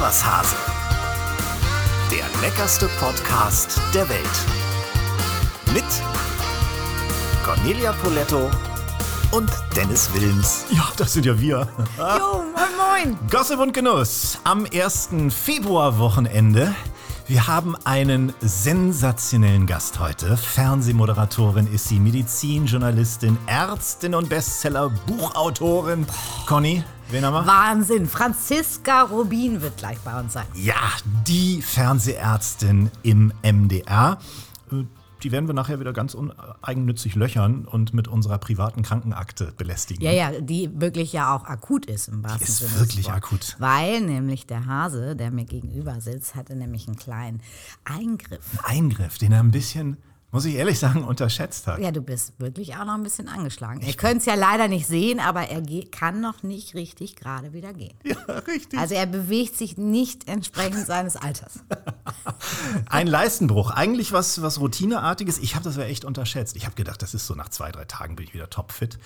was, Hase. Der leckerste Podcast der Welt. Mit Cornelia Poletto und Dennis Wilms. Ja, das sind ja wir. Jo, moin moin. Gossip und Genuss am 1. Februarwochenende. Wir haben einen sensationellen Gast heute. Fernsehmoderatorin ist sie, Medizinjournalistin, Ärztin und Bestseller-Buchautorin. Conny, wen haben wir? Wahnsinn. Franziska Rubin wird gleich bei uns sein. Ja, die Fernsehärztin im MDR. Die werden wir nachher wieder ganz uneigennützig löchern und mit unserer privaten Krankenakte belästigen. Ja, ja, die wirklich ja auch akut ist im wahrsten ist Sinne. des wirklich akut. Weil nämlich der Hase, der mir gegenüber sitzt, hatte nämlich einen kleinen Eingriff. Eingriff, den er ein bisschen, muss ich ehrlich sagen, unterschätzt hat. Ja, du bist wirklich auch noch ein bisschen angeschlagen. Ihr könnt es ja leider nicht sehen, aber er kann noch nicht richtig gerade wieder gehen. Ja, richtig. Also er bewegt sich nicht entsprechend seines Alters. Ein Leistenbruch. Eigentlich was, was Routineartiges. Ich habe das ja echt unterschätzt. Ich habe gedacht, das ist so nach zwei, drei Tagen bin ich wieder topfit.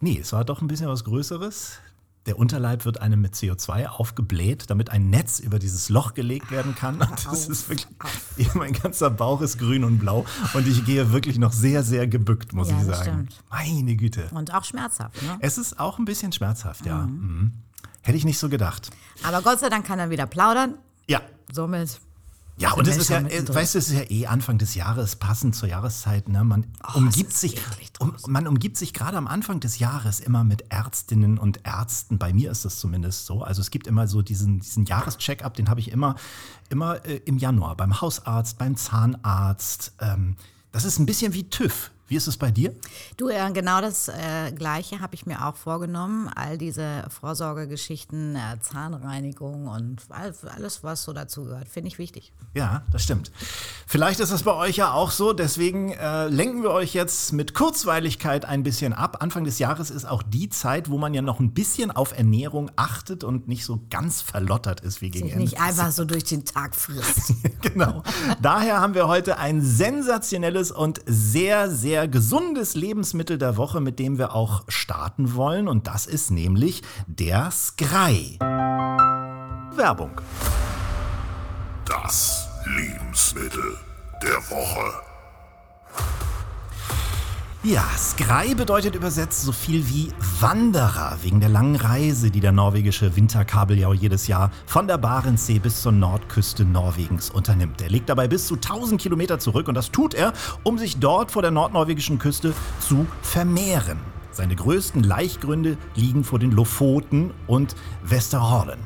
Nee, es war doch ein bisschen was Größeres. Der Unterleib wird einem mit CO2 aufgebläht, damit ein Netz über dieses Loch gelegt werden kann. Und das ist wirklich, mein ganzer Bauch ist grün und blau und ich gehe wirklich noch sehr, sehr gebückt, muss Ja, ich sagen. stimmt. Meine Güte. Und auch schmerzhaft, ne? Es ist auch ein bisschen schmerzhaft, ja. Mhm. Hätte ich nicht so gedacht. Aber Gott sei Dank kann er wieder plaudern. Ja, Somit. Ja, und es ist ja, äh, weißt du, es ist ja eh Anfang des Jahres, passend zur Jahreszeit. Ne? Man umgibt Oh, ist sich, um, man umgibt sich gerade am Anfang des Jahres immer mit Ärztinnen und Ärzten. Bei mir ist das zumindest so. Also es gibt immer so diesen, diesen Jahrescheck-up, den habe ich immer, immer äh, im Januar beim Hausarzt, beim Zahnarzt. Ähm, das ist ein bisschen wie TÜV. Wie ist es bei dir? Du, äh, genau das äh, Gleiche habe ich mir auch vorgenommen. All diese Vorsorgegeschichten, äh, Zahnreinigung und all, alles, was so dazu gehört, finde ich wichtig. Ja, das stimmt. Vielleicht ist das bei euch ja auch so. Deswegen äh, lenken wir euch jetzt mit Kurzweiligkeit ein bisschen ab. Anfang des Jahres ist auch die Zeit, wo man ja noch ein bisschen auf Ernährung achtet und nicht so ganz verlottert ist wie gegen Sich Ende. nicht einfach so durch den Tag frisst. genau. Daher haben wir heute ein sensationelles und sehr, sehr gesundes Lebensmittel der Woche, mit dem wir auch starten wollen. Und das ist nämlich der Skrei. Werbung. Das Lebensmittel der Woche. Ja, Skrei bedeutet übersetzt so viel wie Wanderer, wegen der langen Reise, die der norwegische Winterkabeljau jedes Jahr von der Barentssee bis zur Nordküste Norwegens unternimmt. Er legt dabei bis zu 1000 Kilometer zurück und das tut er, um sich dort vor der nordnorwegischen Küste zu vermehren. Seine größten Laichgründe liegen vor den Lofoten und Westerhornen.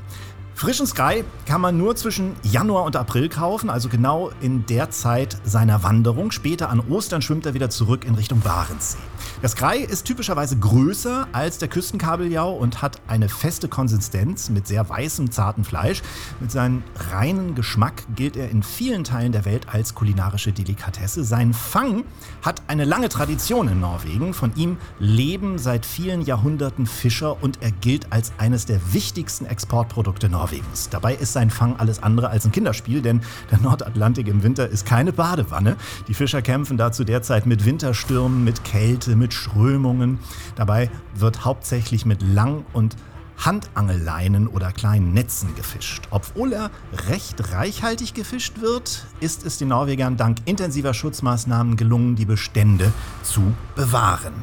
Frischen Sky kann man nur zwischen Januar und April kaufen, also genau in der Zeit seiner Wanderung. Später an Ostern schwimmt er wieder zurück in Richtung Barentssee. Der Sky ist typischerweise größer als der Küstenkabeljau und hat eine feste Konsistenz mit sehr weißem, zartem Fleisch. Mit seinem reinen Geschmack gilt er in vielen Teilen der Welt als kulinarische Delikatesse. Sein Fang hat eine lange Tradition in Norwegen. Von ihm leben seit vielen Jahrhunderten Fischer und er gilt als eines der wichtigsten Exportprodukte Norwegens. Dabei ist sein Fang alles andere als ein Kinderspiel, denn der Nordatlantik im Winter ist keine Badewanne. Die Fischer kämpfen dazu derzeit mit Winterstürmen, mit Kälte, mit Strömungen. Dabei wird hauptsächlich mit Lang- und Handangelleinen oder kleinen Netzen gefischt. Obwohl er recht reichhaltig gefischt wird, ist es den Norwegern dank intensiver Schutzmaßnahmen gelungen, die Bestände zu bewahren.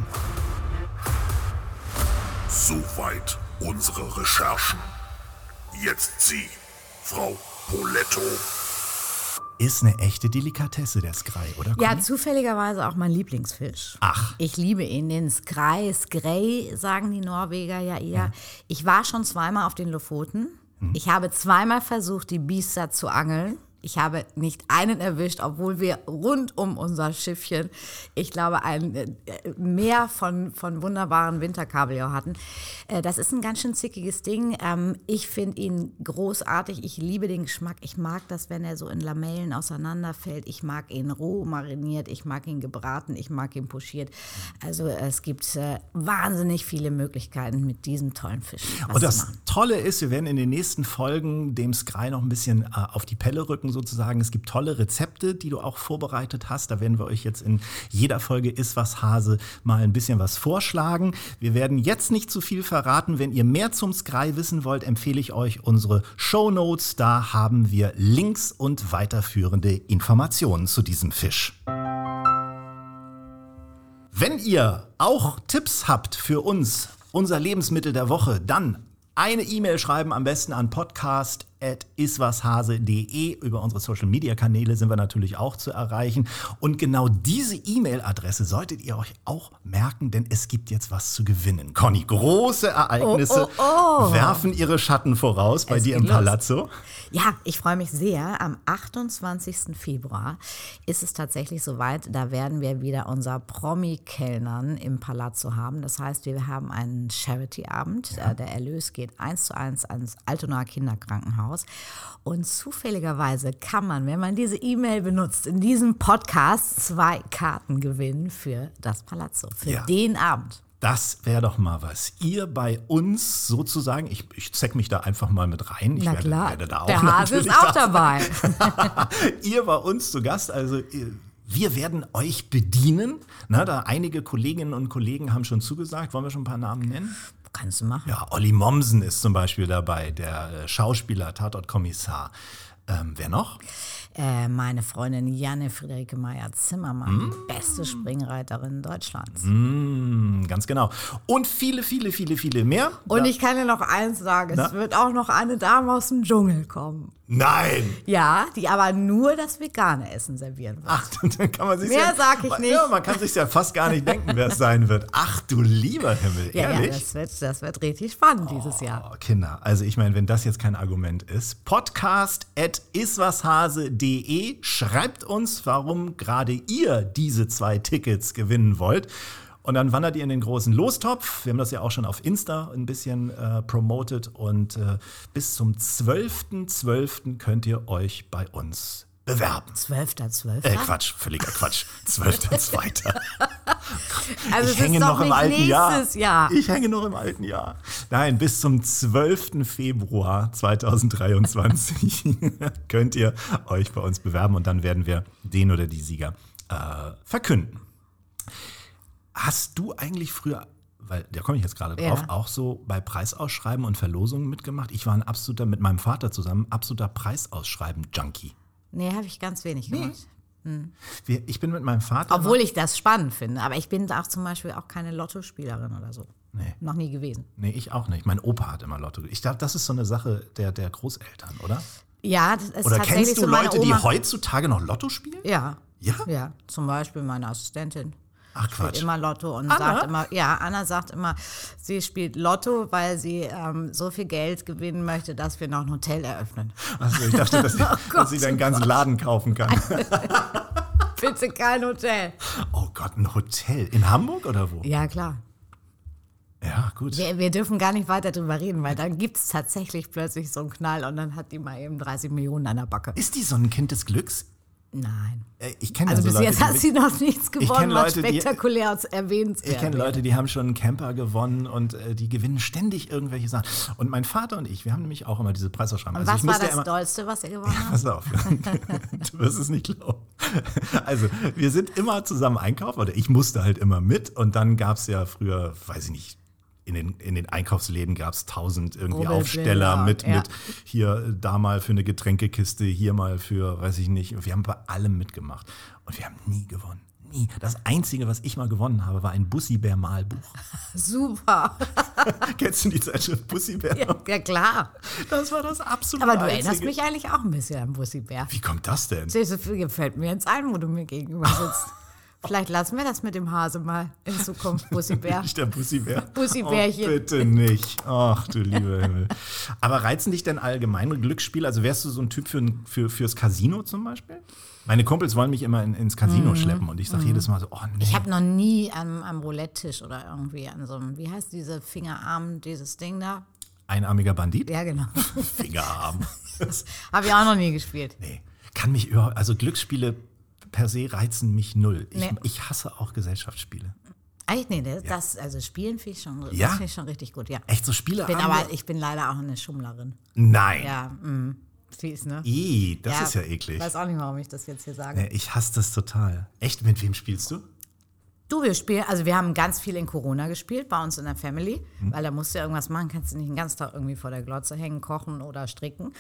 Soweit unsere Recherchen. Jetzt Sie, Frau Poletto. Ist eine echte Delikatesse, der Skrei, oder? Ja, zufälligerweise auch mein Lieblingsfisch. Ach. Ich liebe ihn, den Skrei, Skrei, sagen die Norweger ja eher. Ich war schon zweimal auf den Lofoten. Ich habe zweimal versucht, die Biester zu angeln. Ich habe nicht einen erwischt, obwohl wir rund um unser Schiffchen, ich glaube, ein äh, Meer von, von wunderbaren Winterkabeljau hatten. Äh, Das ist ein ganz schön zickiges Ding. Ähm, Ich finde ihn großartig. Ich liebe den Geschmack. Ich mag das, wenn er so in Lamellen auseinanderfällt. Ich mag ihn roh mariniert. Ich mag ihn gebraten. Ich mag ihn pochiert. Also es gibt äh, wahnsinnig viele Möglichkeiten mit diesem tollen Fisch. Und das. Tolle ist, wir werden in den nächsten Folgen dem Skrei noch ein bisschen auf die Pelle rücken, sozusagen. Es gibt tolle Rezepte, die du auch vorbereitet hast. Da werden wir euch jetzt in jeder Folge Ist was Hase mal ein bisschen was vorschlagen. Wir werden jetzt nicht zu viel verraten. Wenn ihr mehr zum Sky wissen wollt, empfehle ich euch unsere Show Notes. Da haben wir Links und weiterführende Informationen zu diesem Fisch. Wenn ihr auch Tipps habt für uns, unser Lebensmittel der Woche, dann eine E-Mail schreiben, am besten an podcast.iswashase.de. Über unsere Social Media Kanäle sind wir natürlich auch zu erreichen. Und genau diese E-Mail-Adresse solltet ihr euch auch merken, denn es gibt jetzt was zu gewinnen. Conny, große Ereignisse Oh, oh, oh. werfen ihre Schatten voraus bei Es dir im los. Palazzo. Ja, ich freue mich sehr. Am 28. Februar ist es tatsächlich soweit. Da werden wir wieder unser Promi-Kellnern im Palazzo haben. Das heißt, wir haben einen Charity-Abend. Äh, Der Erlös geht eins zu eins ans Altonaer Kinderkrankenhaus. Und zufälligerweise kann man, wenn man diese E-Mail benutzt, in diesem Podcast zwei Karten gewinnen für das Palazzo, für Ja. den Abend. Das wäre doch mal was. Ihr bei uns sozusagen, ich, ich zeck mich da einfach mal mit rein. Ich Na werde, klar, werde da auch der Hase ist auch da dabei. ihr bei uns zu Gast. Also wir werden euch bedienen. Na, da einige Kolleginnen und Kollegen haben schon zugesagt. Wollen wir schon ein paar Namen nennen? Kannst du machen. Ja, Olli Mommsen ist zum Beispiel dabei, der äh, Schauspieler, Tatortkommissar. Ähm, wer noch? Äh, meine Freundin Janne Friederike Meyer-Zimmermann, Mm. beste Springreiterin Deutschlands. Hm, ganz genau. Und viele, viele, viele, viele mehr. Und ich kann dir noch eins sagen, Na? es wird auch noch eine Dame aus dem Dschungel kommen. Nein! Ja, die aber nur das vegane Essen servieren wird. Ach, dann kann man sich Mehr ja, sag ich nicht. Ja, man kann sich ja fast gar nicht denken, wer es sein wird. Ach du lieber Himmel, ja, ja, ehrlich? das wird, das wird richtig spannend dieses Jahr. Oh, Kinder, also ich meine, wenn das jetzt kein Argument ist, podcast at iswashase.de schreibt uns, warum gerade ihr diese zwei Tickets gewinnen wollt. Und dann wandert ihr in den großen Lostopf. Wir haben das ja auch schon auf Insta ein bisschen äh, promotet. Und äh, bis zum 12.12. könnt ihr euch bei uns bewerben. Zwölfter, Zwölfter. Äh, Quatsch, völliger Quatsch. 12.2. also ich hänge noch im alten Jahr. Jahr. Ich hänge noch im alten Jahr. Nein, bis zum 12. Februar 2023 könnt ihr euch bei uns bewerben und dann werden wir den oder die Sieger äh, verkünden. Hast du eigentlich früher, weil da komme ich jetzt gerade drauf, Ja. auch so bei Preisausschreiben und Verlosungen mitgemacht? Ich war ein absoluter, mit meinem Vater zusammen, absoluter Preisausschreiben-Junkie. Nee, habe ich ganz wenig gemacht. Wir- Ich bin mit meinem Vater. Obwohl ich das spannend finde. Aber ich bin auch zum Beispiel auch keine Lottospielerin oder so. Nee. Noch nie gewesen. Nee, ich auch nicht. Mein Opa hat immer Lotto. Ich glaube, das ist so eine Sache der, der Großeltern, oder? Ja, das ist Oder tatsächlich kennst du so Leute, die heutzutage noch Lotto spielen? Ja. Ja? Ja, zum Beispiel meine Assistentin. Ach Spielt Quatsch. immer Lotto und Anna? sagt immer, ja, Anna sagt immer, sie spielt Lotto, weil sie ähm, so viel Geld gewinnen möchte, dass wir noch ein Hotel eröffnen. Also ich dachte, dass, Oh dass sie deinen ganzen Laden kaufen kann. Bitte kein Hotel. Oh Gott, ein Hotel. In Hamburg oder wo? Ja, klar. Ja, gut. Wir, wir dürfen gar nicht weiter drüber reden, weil dann gibt es tatsächlich plötzlich so einen Knall und dann hat die mal eben 30 Millionen an der Backe. Ist die so ein Kind des Glücks? Nein. Äh, Ich kenne Also so bis Leute, jetzt die hat sie noch nichts gewonnen, was Leute, die- spektakulär und erwähnenswert Ich kenne. Leute, die haben schon einen Camper gewonnen und äh, die gewinnen ständig irgendwelche Sachen. Und mein Vater und ich, wir haben nämlich auch immer diese Preisausschreibung. Und Also was ich war das immer, Dollste, was ihr gewonnen habt? Pass auf, du wirst es nicht glauben. Also, wir sind immer zusammen einkaufen, oder ich musste halt immer mit. Und dann gab es ja früher, weiß ich nicht, in den, in den Einkaufsläden gab es tausend irgendwie Rubbelbilder, Aufsteller mit, ja. mit hier, äh, da mal für eine Getränkekiste, hier mal für, weiß ich nicht. Wir haben bei allem mitgemacht. Und wir haben nie gewonnen. Nie. Das Einzige, was ich mal gewonnen habe, war ein Bussi-Bär-Malbuch. Super. Kennst du die Zeitschrift Bussi-Bär? Ja, ja, klar. Das war das absolute Aber du erinnerst Einzige. mich eigentlich auch ein bisschen an Bussi Bär. Wie kommt das denn? Das gefällt mir jetzt ein, wo du mir gegenüber sitzt. Vielleicht lassen wir das mit dem Hase mal in Zukunft, Bussi Bär. Nicht der Bussi-Bär. Bussi-Bärchen. Oh, bitte nicht. Ach du lieber Himmel. Aber reizen dich denn allgemeine Glücksspiele? Also wärst du so ein Typ für, für, fürs Casino zum Beispiel? Meine Kumpels wollen mich immer in, ins Casino schleppen und ich sage jedes Mal so, oh nee. Mhm. Ich habe noch nie am, am Roulette-Tisch oder irgendwie an so einem, wie heißt diese Fingerarm, dieses Ding da? Einarmiger Bandit? Ja, genau. Fingerarm. habe ich auch noch nie gespielt. nee. Kann mich überhaupt, also Glücksspiele per se reizen mich null. Ich, Nee. ich hasse auch Gesellschaftsspiele. Eigentlich, nee, das, das also Spielen finde ich, schon- Ja? find ich schon richtig gut, ja. Echt so Spiele? Ich bin aber, ich bin leider auch eine Schummlerin. Nein. Ja, mm. Fies, ne? Ih, das ist ja eklig. weiß auch nicht, warum ich das jetzt hier sage. Nee, ich hasse das total. Echt, mit wem spielst du? Du, wir spielen, also wir haben ganz viel in Corona gespielt, bei uns in der Family, Mhm. weil da musst du ja irgendwas machen, kannst du nicht den ganzen Tag irgendwie vor der Glotze hängen, kochen oder stricken.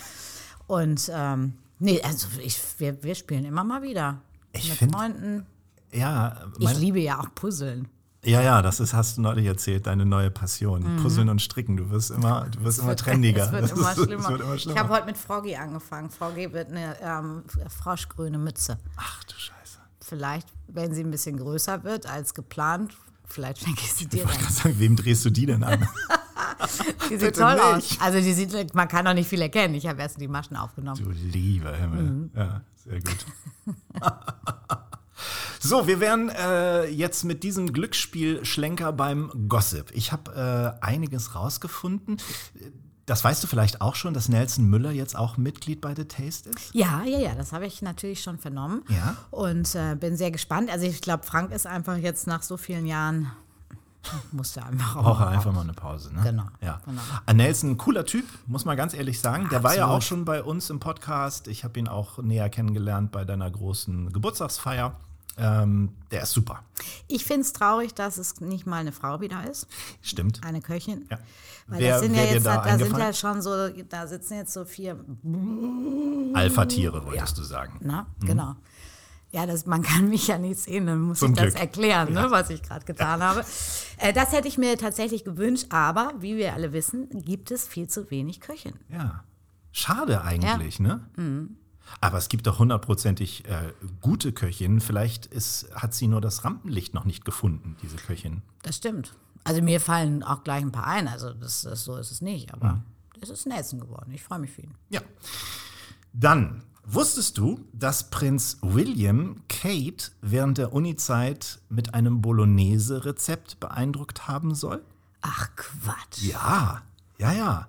Und ähm, nee, also ich, wir, wir spielen immer mal wieder. Ich mit find- Freunden. Ja, Ich liebe ja auch Puzzeln. ja, ja, das ist, hast du neulich erzählt, deine neue Passion. Puzzeln und Stricken. Du wirst immer, du wirst immer trendiger. Es wird, immer ist- schlimmer. Es wird immer Ich schlimmer. habe heute mit Froggy angefangen. Froggy wird eine ähm, froschgrüne Mütze. Ach du Scheiße. Vielleicht, wenn sie ein bisschen größer wird als geplant, vielleicht schenke ich sie dir Ich wollte dann. gerade sagen, wem drehst du die denn an? Die sieht toll aus. Also die sieht, man kann noch nicht viel erkennen. Ich habe erst die Maschen aufgenommen. Du lieber Himmel. Mhm. Ja, sehr gut. so, wir wären äh, jetzt mit diesem Glücksspiel-Schlenker beim Gossip. Ich habe äh, einiges rausgefunden. Das weißt du vielleicht auch schon, dass Nelson Müller jetzt auch Mitglied bei The Taste ist? Ja, ja, ja, das habe ich natürlich schon vernommen. Ja. Und äh, bin sehr gespannt. Also ich glaube, Frank ist einfach jetzt nach so vielen Jahren, musste einfach auch Braucht mal einfach mal eine Pause, ne? Genau, Ja. genau. Ah, Nelson, cooler Typ, muss man ganz ehrlich sagen. Der war ja Absolut. auch schon bei uns im Podcast. Ich habe ihn auch näher kennengelernt bei deiner großen Geburtstagsfeier. Ähm, der ist super. Ich finde es traurig, dass es nicht mal eine Frau wieder ist, Stimmt. eine Köchin. Ja. Weil Wer- das sind ja jetzt, da da, da sind ja schon so, da sitzen jetzt so vier, Alpha-Tiere, wolltest du sagen. na, genau. Ja, das, man kann mich ja nicht sehen, dann muss Mhm. Zum ich das Glück. erklären, ne, was ich gerade getan habe. Äh, das hätte ich mir tatsächlich gewünscht, aber wie wir alle wissen, gibt es viel zu wenig Köchin. Ja. Schade eigentlich, ne? Aber es gibt doch hundertprozentig äh, gute Köchinnen. Vielleicht ist, hat sie nur das Rampenlicht noch nicht gefunden, diese Köchin. Das stimmt. Also mir fallen auch gleich ein paar ein, also das, das so ist es nicht, aber es ist Nelson geworden. Ich freue mich für ihn. Ja. Dann, wusstest du, dass Prinz William Kate während der Uni-Zeit mit einem Bolognese-Rezept beeindruckt haben soll? Ach Quatsch. Ja, ja, ja.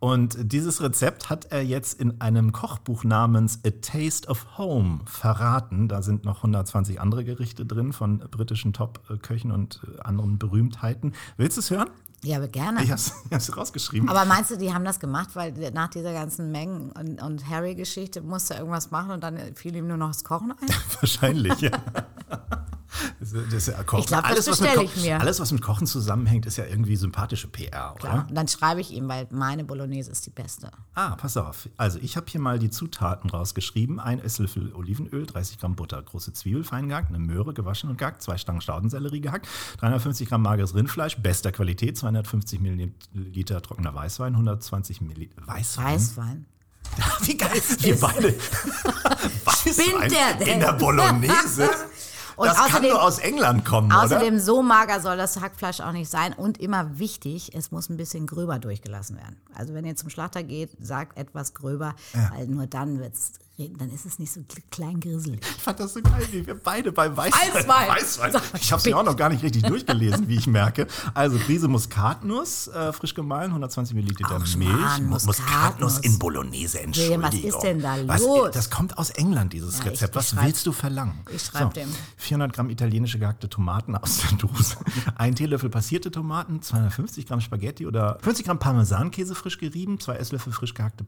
Und dieses Rezept hat er jetzt in einem Kochbuch namens A Taste of Home verraten. Da sind noch 120 andere Gerichte drin von britischen Top-Köchen und äh, anderen Berühmtheiten. Willst du es hören? Ja, aber gerne. Ich habe es rausgeschrieben. Aber meinst du, die haben das gemacht, weil nach dieser ganzen Mengen- und, und Harry-Geschichte musste er irgendwas machen und dann fiel ihm nur noch das Kochen ein? Wahrscheinlich, ja. Das, das, ist ja Kochen. Ich glaub, das alles, was mit bestell Ko- ich mir. Alles, was mit Kochen zusammenhängt, ist ja irgendwie sympathische PR, oder? Klar. Und dann schreibe ich ihm, weil meine Bolognese ist die beste. Ah, pass auf. Also ich habe hier mal die Zutaten rausgeschrieben. Ein Esslöffel Olivenöl, 30 Gramm Butter, große Zwiebel fein gehackt, eine Möhre gewaschen und gehackt, zwei Stangen Staudensellerie gehackt, 350 Gramm mageres Rindfleisch, bester Qualität, 250 Milliliter trockener Weißwein, 120 Milliliter Weißwein. Weißwein. Wie geil, wir beide. Weißwein der in der Bolognese. Und das kann außerdem- nur aus England kommen, Außerdem, oder? so mager soll das Hackfleisch auch nicht sein. Und immer wichtig, es muss ein bisschen gröber durchgelassen werden. Also wenn ihr zum Schlachter geht, sagt etwas gröber, weil nur dann wird's, dann ist es nicht so klein grisselig. Ich fand das so geil, wie wir beide bei Weißwein. Weißwein. Weißwein. Ich habe es mir auch noch gar nicht richtig durchgelesen, wie ich merke. Also Prise Muskatnuss, äh, frisch gemahlen, 120 Milliliter Ach, Milch. Mann, Mu- Muskatnuss. in Bolognese, Entschuldigung. was ist denn da Was- los? das kommt aus England, dieses Ja, Rezept. Was willst du verlangen? ich schreib dem. 400 Gramm italienische gehackte Tomaten aus der Dose. Ein Teelöffel passierte Tomaten, 250 Gramm Spaghetti oder 50 Gramm Parmesankäse frisch gerieben, zwei Esslöffel frisch gehackte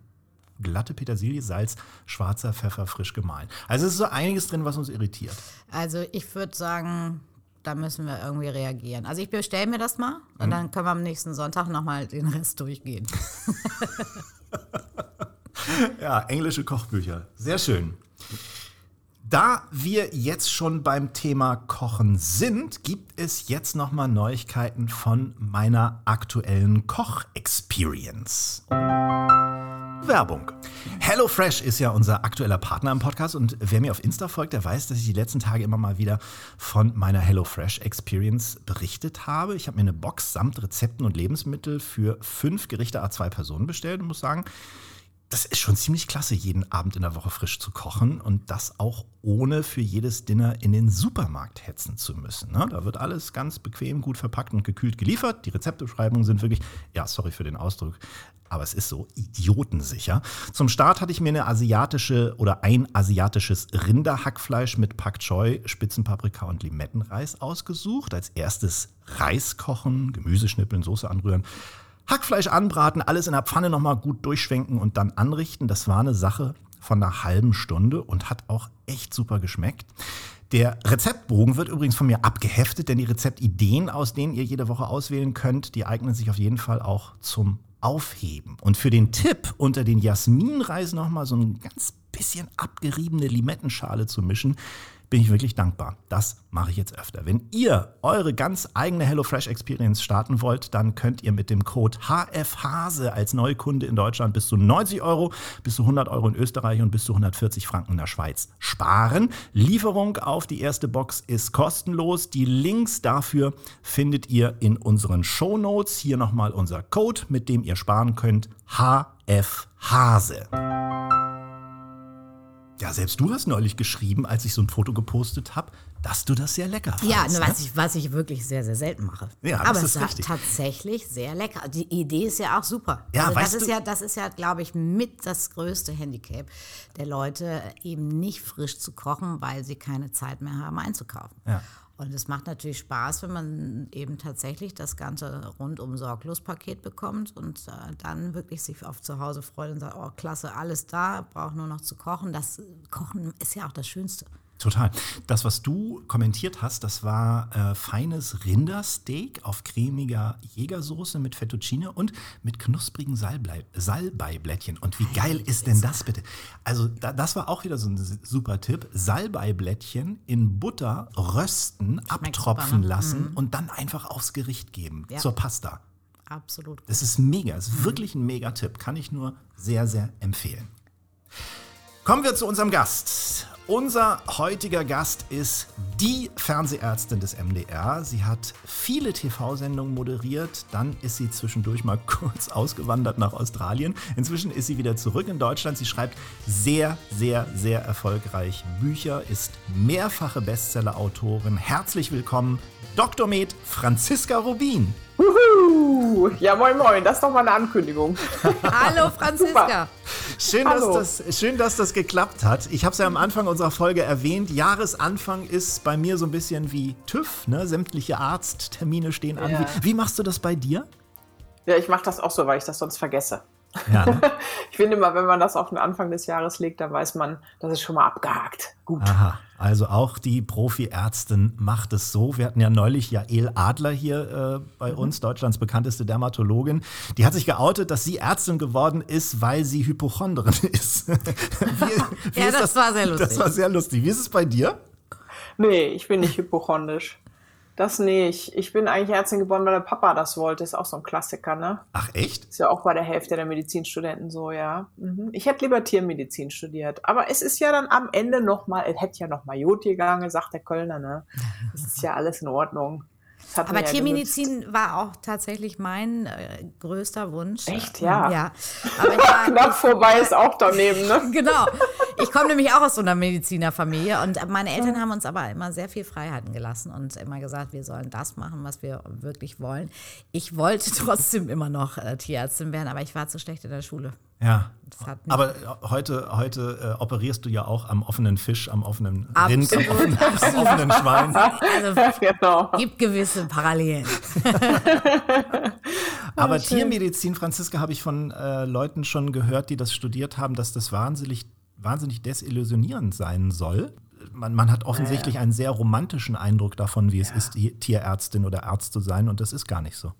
glatte Petersilie, Salz, schwarzer Pfeffer frisch gemahlen. Also es ist so einiges drin, was uns irritiert. Also ich würde sagen, da müssen wir irgendwie reagieren. Also ich bestelle mir das mal und dann können wir am nächsten Sonntag nochmal den Rest durchgehen. Ja, englische Kochbücher. Sehr schön. Da wir jetzt schon beim Thema Kochen sind, gibt es jetzt nochmal Neuigkeiten von meiner aktuellen Koch-Experience. Werbung. HelloFresh ist ja unser aktueller Partner im Podcast und wer mir auf Insta folgt, der weiß, dass ich die letzten Tage immer mal wieder von meiner HelloFresh Experience berichtet habe. Ich habe mir eine Box samt Rezepten und Lebensmittel für fünf Gerichte A2 Personen bestellt und muss sagen, das ist schon ziemlich klasse, jeden Abend in der Woche frisch zu kochen und das auch ohne für jedes Dinner in den Supermarkt hetzen zu müssen. Ne? Da wird alles ganz bequem, gut verpackt und gekühlt geliefert. Die Rezeptbeschreibungen sind wirklich, ja, sorry für den Ausdruck, aber es ist so idiotensicher. Zum Start hatte ich mir eine asiatische oder ein asiatisches Rinderhackfleisch mit Pak Choi, Spitzenpaprika und Limettenreis ausgesucht. Als erstes Reis kochen, Gemüse schnippeln, Soße anrühren. Hackfleisch anbraten, alles in der Pfanne nochmal gut durchschwenken und dann anrichten. Das war eine Sache von einer halben Stunde und hat auch echt super geschmeckt. Der Rezeptbogen wird übrigens von mir abgeheftet, denn die Rezeptideen, aus denen ihr jede Woche auswählen könnt, die eignen sich auf jeden Fall auch zum Aufheben. Und für den Tipp, unter den Jasminreis nochmal so ein ganz bisschen abgeriebene Limettenschale zu mischen, bin ich wirklich dankbar. Das mache ich jetzt öfter. Wenn ihr eure ganz eigene HelloFresh Experience starten wollt, dann könnt ihr mit dem Code HFHASE als Neukunde in Deutschland bis zu 90 Euro, bis zu 100 Euro in Österreich und bis zu 140 Franken in der Schweiz sparen. Lieferung auf die erste Box ist kostenlos. Die Links dafür findet ihr in unseren Show Notes. Hier nochmal unser Code, mit dem ihr sparen könnt. HFHASE. Ja, selbst du hast neulich geschrieben, als ich so ein Foto gepostet habe, dass du das sehr lecker fandest. Ja, ne? was, ich, was ich wirklich sehr, sehr selten mache. Ja, Aber es ist tatsächlich sehr lecker. Die Idee ist ja auch super. Ja, also weißt das ist du- ja, das ist ja, glaube ich, mit das größte Handicap der Leute, eben nicht frisch zu kochen, weil sie keine Zeit mehr haben einzukaufen. Ja. Und es macht natürlich Spaß, wenn man eben tatsächlich das ganze rundum sorglos Paket bekommt und äh, dann wirklich sich auf zu Hause freut und sagt, oh klasse, alles da, braucht nur noch zu kochen. Das Kochen ist ja auch das Schönste. Total. Das, was du kommentiert hast, das war äh, feines Rindersteak auf cremiger Jägersoße mit Fettuccine und mit knusprigen Salbei, Salbeiblättchen. Und wie geil ist denn das bitte? Also da, das war auch wieder so ein super Tipp. Salbeiblättchen in Butter rösten, abtropfen super, ne? lassen und dann einfach aufs Gericht geben Ja. zur Pasta. Absolut. Das ist mega, das ist wirklich ein mega Tipp. Kann ich nur sehr, sehr empfehlen. Kommen wir zu unserem Gast. Unser heutiger Gast ist die Fernsehärztin des MDR. Sie hat viele TV-Sendungen moderiert. Dann ist sie zwischendurch mal kurz ausgewandert nach Australien. Inzwischen ist sie wieder zurück in Deutschland. Sie schreibt sehr, sehr, sehr erfolgreich Bücher, ist mehrfache Bestseller-Autorin. Herzlich willkommen, Dr. Med Franziska Rubin. Uhu. Ja, moin, moin. Das ist doch mal eine Ankündigung. Hallo Franziska. Schön dass, Hallo. das, schön, dass das geklappt hat. Ich habe es ja am Anfang unserer Folge erwähnt. Jahresanfang ist bei mir so ein bisschen wie TÜV. Ne? Sämtliche Arzttermine stehen an. Ja. Wie, wie machst du das bei dir? Ja, ich mache das auch so, weil ich das sonst vergesse. Ja, ne? Ich finde immer, wenn man das auf den Anfang des Jahres legt, dann weiß man, das ist schon mal abgehakt. Gut. Aha. Also auch die Profi-Ärztin macht es so. Wir hatten ja neulich Jael Adler hier äh, bei uns, Deutschlands bekannteste Dermatologin. Die hat sich geoutet, dass sie Ärztin geworden ist, weil sie Hypochondrin ist. wie, Ja, ist das war sehr lustig. Das war sehr lustig. Wie ist es bei dir? Nee, ich bin nicht hypochondisch. Das nicht. Ich bin eigentlich Ärztin geworden, weil der Papa das wollte. Ist auch so ein Klassiker, ne? Ach echt? Ist ja auch bei der Hälfte der Medizinstudenten so, ja. Mhm. Ich hätte lieber Tiermedizin studiert. Aber es ist ja dann am Ende nochmal, es hätte ja noch mal Jod gegangen, sagt der Kölner, ne? Es ist ja alles in Ordnung. Das hat Aber mir ja genützt. Tiermedizin war auch tatsächlich mein äh, größter Wunsch. Echt, ja? Ja. Aber ich war, Knapp vorbei ist auch daneben, ne? genau. Ich komme nämlich auch aus so einer Medizinerfamilie und meine Eltern haben uns aber immer sehr viel Freiheiten gelassen und immer gesagt, wir sollen das machen, was wir wirklich wollen. Ich wollte trotzdem immer noch äh, Tierärztin werden, aber ich war zu schlecht in der Schule. Ja. Das hat nicht- Aber heute, heute äh, operierst du ja auch am offenen Fisch, am offenen Rind, am offenen, am offenen Schwein. Also genau. gibt gewisse Parallelen. Aber Tiermedizin, Franziska, habe ich von äh, Leuten schon gehört, die das studiert haben, dass das wahnsinnig, wahnsinnig desillusionierend sein soll. Man, man hat offensichtlich einen sehr romantischen Eindruck davon, wie es ist, Tierärztin oder Arzt zu sein, und das ist gar nicht so.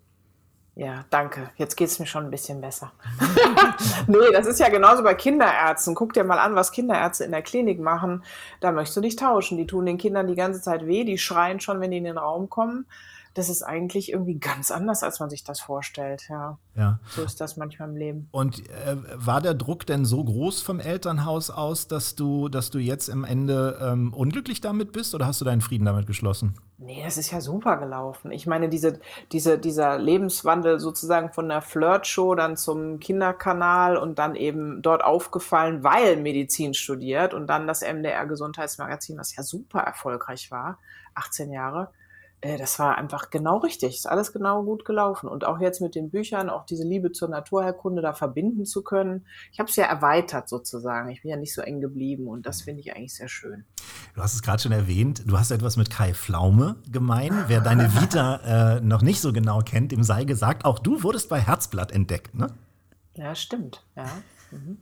Ja, danke. Jetzt geht's mir schon ein bisschen besser. nee, das ist ja genauso bei Kinderärzten. Guck dir mal an, was Kinderärzte in der Klinik machen. Da möchtest du nicht tauschen. Die tun den Kindern die ganze Zeit weh. Die schreien schon, wenn die in den Raum kommen. Das ist eigentlich irgendwie ganz anders, als man sich das vorstellt. Ja, Ja. so ist das manchmal im Leben. Und äh, war der Druck denn so groß vom Elternhaus aus, dass du, dass du jetzt am Ende ähm, unglücklich damit bist oder hast du deinen Frieden damit geschlossen? Nee, das ist ja super gelaufen. Ich meine, diese, diese, dieser Lebenswandel sozusagen von der Flirtshow dann zum Kinderkanal und dann eben dort aufgefallen, weil Medizin studiert und dann das MDR Gesundheitsmagazin, was ja super erfolgreich war, 18 Jahre. Äh, das war einfach genau richtig. Ist alles genau gut gelaufen. Und auch jetzt mit den Büchern, auch diese Liebe zur Naturherkunde da verbinden zu können. Ich habe es ja erweitert sozusagen. Ich bin ja nicht so eng geblieben und das finde ich eigentlich sehr schön. Du hast es gerade schon erwähnt, du hast etwas mit Kai Pflaume gemein. Wer deine Vita äh, noch nicht so genau kennt, dem sei gesagt, auch du wurdest bei Herzblatt entdeckt, ne? Ja, stimmt. Ja. Mhm.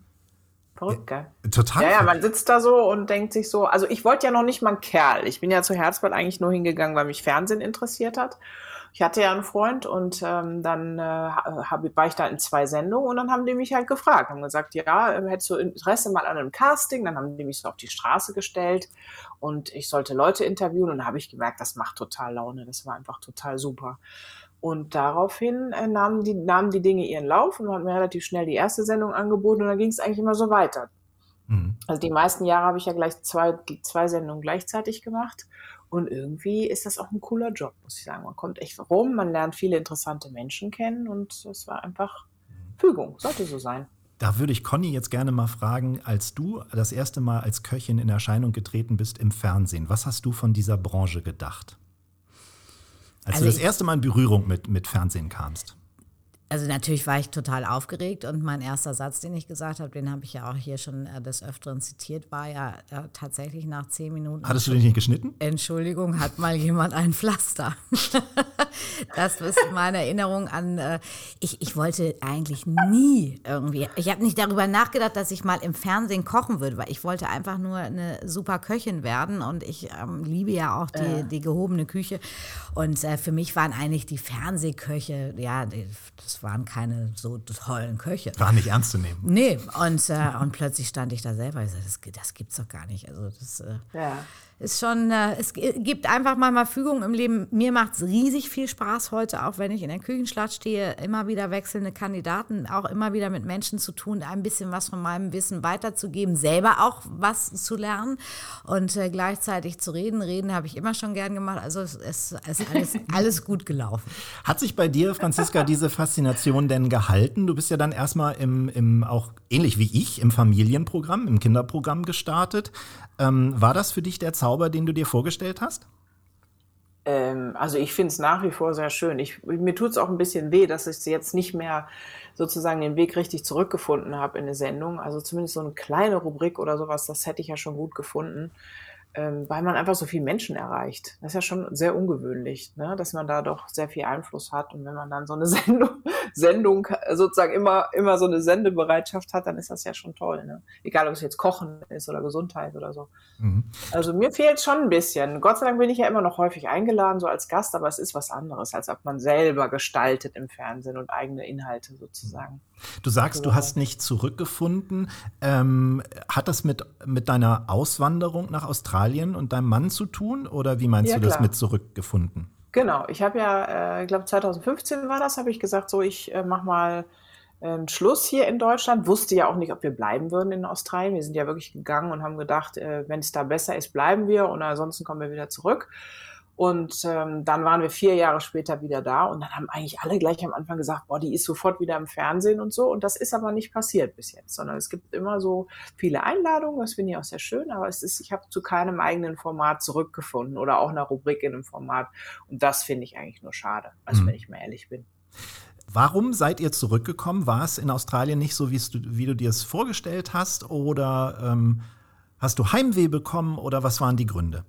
Verrückt, gell? Total. Ja, ja, man sitzt da so und denkt sich so, also ich wollte ja noch nicht mal ein Kerl. Ich bin ja zu Herzblatt eigentlich nur hingegangen, weil mich Fernsehen interessiert hat. Ich hatte ja einen Freund und ähm, dann äh, hab, war ich da in zwei Sendungen und dann haben die mich halt gefragt, haben gesagt, ja, hättest du Interesse mal an einem Casting? Dann haben die mich so auf die Straße gestellt und ich sollte Leute interviewen und habe ich gemerkt, das macht total Laune, das war einfach total super. Und daraufhin äh, nahmen, die, nahmen die Dinge ihren Lauf und man hat mir relativ schnell die erste Sendung angeboten und dann ging es eigentlich immer so weiter. Mhm. Also die meisten Jahre habe ich ja gleich zwei, zwei Sendungen gleichzeitig gemacht. Und irgendwie ist das auch ein cooler Job, muss ich sagen. Man kommt echt rum, man lernt viele interessante Menschen kennen und es war einfach Fügung, sollte so sein. Da würde ich Conny jetzt gerne mal fragen, als du das erste Mal als Köchin in Erscheinung getreten bist im Fernsehen, was hast du von dieser Branche gedacht? Als also du das erste Mal in Berührung mit, mit Fernsehen kamst. Also natürlich war ich total aufgeregt und mein erster Satz, den ich gesagt habe, den habe ich ja auch hier schon äh, des Öfteren zitiert, war ja äh, tatsächlich nach zehn Minuten. Hattest du den nicht geschnitten? Entschuldigung, hat mal jemand ein Pflaster. das ist meine Erinnerung an, äh, ich, ich wollte eigentlich nie irgendwie, ich habe nicht darüber nachgedacht, dass ich mal im Fernsehen kochen würde, weil ich wollte einfach nur eine super Köchin werden und ich ähm, liebe ja auch die, äh. die gehobene Küche. Und äh, für mich waren eigentlich die Fernsehköche, ja, die, das waren keine so tollen Köche. War nicht ernst zu nehmen. Nee, und, äh, und plötzlich stand ich da selber. Ich sagte, das, das gibt's doch gar nicht. Also das, äh, ja ist schon, äh, es gibt einfach mal Fügung im Leben. Mir macht es riesig viel Spaß heute, auch wenn ich in der Küchenschlacht stehe, immer wieder wechselnde Kandidaten, auch immer wieder mit Menschen zu tun, ein bisschen was von meinem Wissen weiterzugeben, selber auch was zu lernen und äh, gleichzeitig zu reden. Reden habe ich immer schon gern gemacht. Also es, es ist alles, alles gut gelaufen. Hat sich bei dir, Franziska, diese Faszination denn gehalten? Du bist ja dann erstmal im, im auch ähnlich wie ich im Familienprogramm, im Kinderprogramm gestartet. Ähm, war das für dich der Zauber, den du dir vorgestellt hast? Ähm, also ich finde es nach wie vor sehr schön. Ich, mir tut es auch ein bisschen weh, dass ich jetzt nicht mehr sozusagen den Weg richtig zurückgefunden habe in eine Sendung. Also zumindest so eine kleine Rubrik oder sowas, das hätte ich ja schon gut gefunden ähm, weil man einfach so viele Menschen erreicht. Das ist ja schon sehr ungewöhnlich, ne? dass man da doch sehr viel Einfluss hat. Und wenn man dann so eine Sendung, Sendung sozusagen immer, immer so eine Sendebereitschaft hat, dann ist das ja schon toll. Ne? Egal, ob es jetzt Kochen ist oder Gesundheit oder so. Mhm. Also mir fehlt schon ein bisschen. Gott sei Dank bin ich ja immer noch häufig eingeladen, so als Gast, aber es ist was anderes, als ob man selber gestaltet im Fernsehen und eigene Inhalte sozusagen. Du sagst, du hast nicht zurückgefunden. Ähm, hat das mit, mit deiner Auswanderung nach Australien und deinem Mann zu tun? Oder wie meinst ja, du das klar. mit zurückgefunden? Genau, ich habe ja, äh, ich glaube 2015 war das, habe ich gesagt, so ich äh, mache mal äh, Schluss hier in Deutschland. Wusste ja auch nicht, ob wir bleiben würden in Australien. Wir sind ja wirklich gegangen und haben gedacht, äh, wenn es da besser ist, bleiben wir und ansonsten kommen wir wieder zurück. Und ähm, dann waren wir vier Jahre später wieder da und dann haben eigentlich alle gleich am Anfang gesagt, boah, die ist sofort wieder im Fernsehen und so. Und das ist aber nicht passiert bis jetzt, sondern es gibt immer so viele Einladungen, das finde ich auch sehr schön, aber es ist, ich habe zu keinem eigenen Format zurückgefunden oder auch einer Rubrik in einem Format. Und das finde ich eigentlich nur schade, also mhm. wenn ich mal ehrlich bin. Warum seid ihr zurückgekommen? War es in Australien nicht so, wie du dir es vorgestellt hast? Oder ähm, hast du Heimweh bekommen oder was waren die Gründe?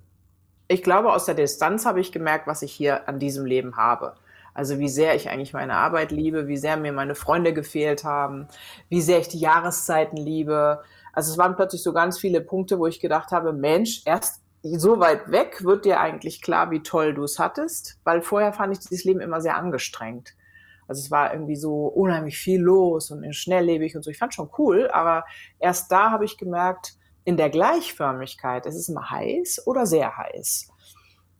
Ich glaube, aus der Distanz habe ich gemerkt, was ich hier an diesem Leben habe. Also wie sehr ich eigentlich meine Arbeit liebe, wie sehr mir meine Freunde gefehlt haben, wie sehr ich die Jahreszeiten liebe. Also es waren plötzlich so ganz viele Punkte, wo ich gedacht habe, Mensch, erst so weit weg wird dir eigentlich klar, wie toll du es hattest, weil vorher fand ich dieses Leben immer sehr angestrengt. Also es war irgendwie so unheimlich viel los und schnelllebig und so. Ich fand schon cool, aber erst da habe ich gemerkt, in der Gleichförmigkeit, es ist immer heiß oder sehr heiß.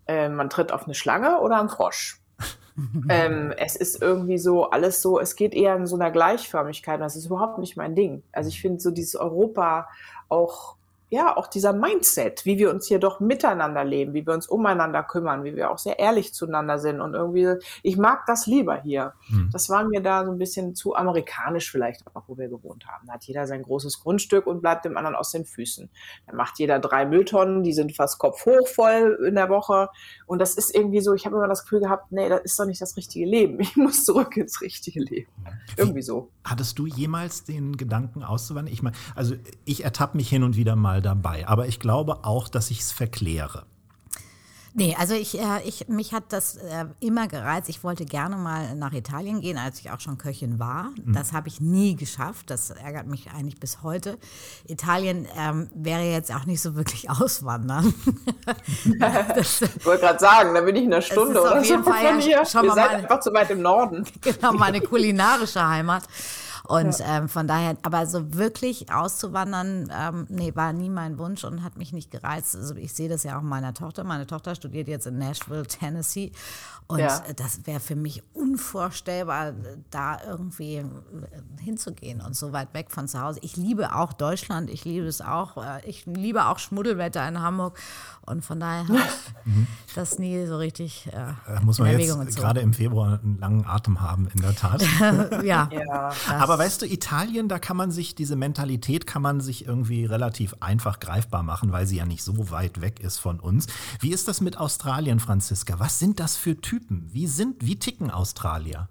Ähm, man tritt auf eine Schlange oder einen Frosch. ähm, es ist irgendwie so alles so, es geht eher in so einer Gleichförmigkeit und das ist überhaupt nicht mein Ding. Also ich finde so dieses Europa auch ja, auch dieser Mindset, wie wir uns hier doch miteinander leben, wie wir uns umeinander kümmern, wie wir auch sehr ehrlich zueinander sind und irgendwie, ich mag das lieber hier. Hm. Das war mir da so ein bisschen zu amerikanisch vielleicht auch, wo wir gewohnt haben. Da hat jeder sein großes Grundstück und bleibt dem anderen aus den Füßen. Dann macht jeder drei Mülltonnen, die sind fast kopfhoch voll in der Woche und das ist irgendwie so, ich habe immer das Gefühl gehabt, nee, das ist doch nicht das richtige Leben. Ich muss zurück ins richtige Leben. Irgendwie so. Hattest du jemals den Gedanken auszuwandern? Ich meine, also ich ertappe mich hin und wieder mal dabei, aber ich glaube auch, dass ich es verkläre. Nee, also ich, äh, ich, mich hat das äh, immer gereizt. Ich wollte gerne mal nach Italien gehen, als ich auch schon Köchin war. Mhm. Das habe ich nie geschafft. Das ärgert mich eigentlich bis heute. Italien ähm, wäre jetzt auch nicht so wirklich auswandern. das, ich wollte gerade sagen, da bin ich in einer Stunde oder auf jeden so Fall von hier. Schon Wir seid einfach zu weit im Norden. Genau, meine kulinarische Heimat. Und ja. ähm, von daher, aber so wirklich auszuwandern, ähm, nee, war nie mein Wunsch und hat mich nicht gereizt. Also ich sehe das ja auch meiner Tochter. Meine Tochter studiert jetzt in Nashville, Tennessee. Und ja. das wäre für mich unvorstellbar, da irgendwie äh, hinzugehen und so weit weg von zu Hause. Ich liebe auch Deutschland, ich liebe es auch. Äh, ich liebe auch Schmuddelwetter in Hamburg. Und von daher habe ich das nie so richtig äh, Muss man jetzt gerade im Februar einen langen Atem haben, in der Tat. ja. ja. Aber weißt du, Italien, da kann man sich, diese Mentalität kann man sich irgendwie relativ einfach greifbar machen, weil sie ja nicht so weit weg ist von uns. Wie ist das mit Australien, Franziska? Was sind das für Typen? Wie sind, wie ticken Australier?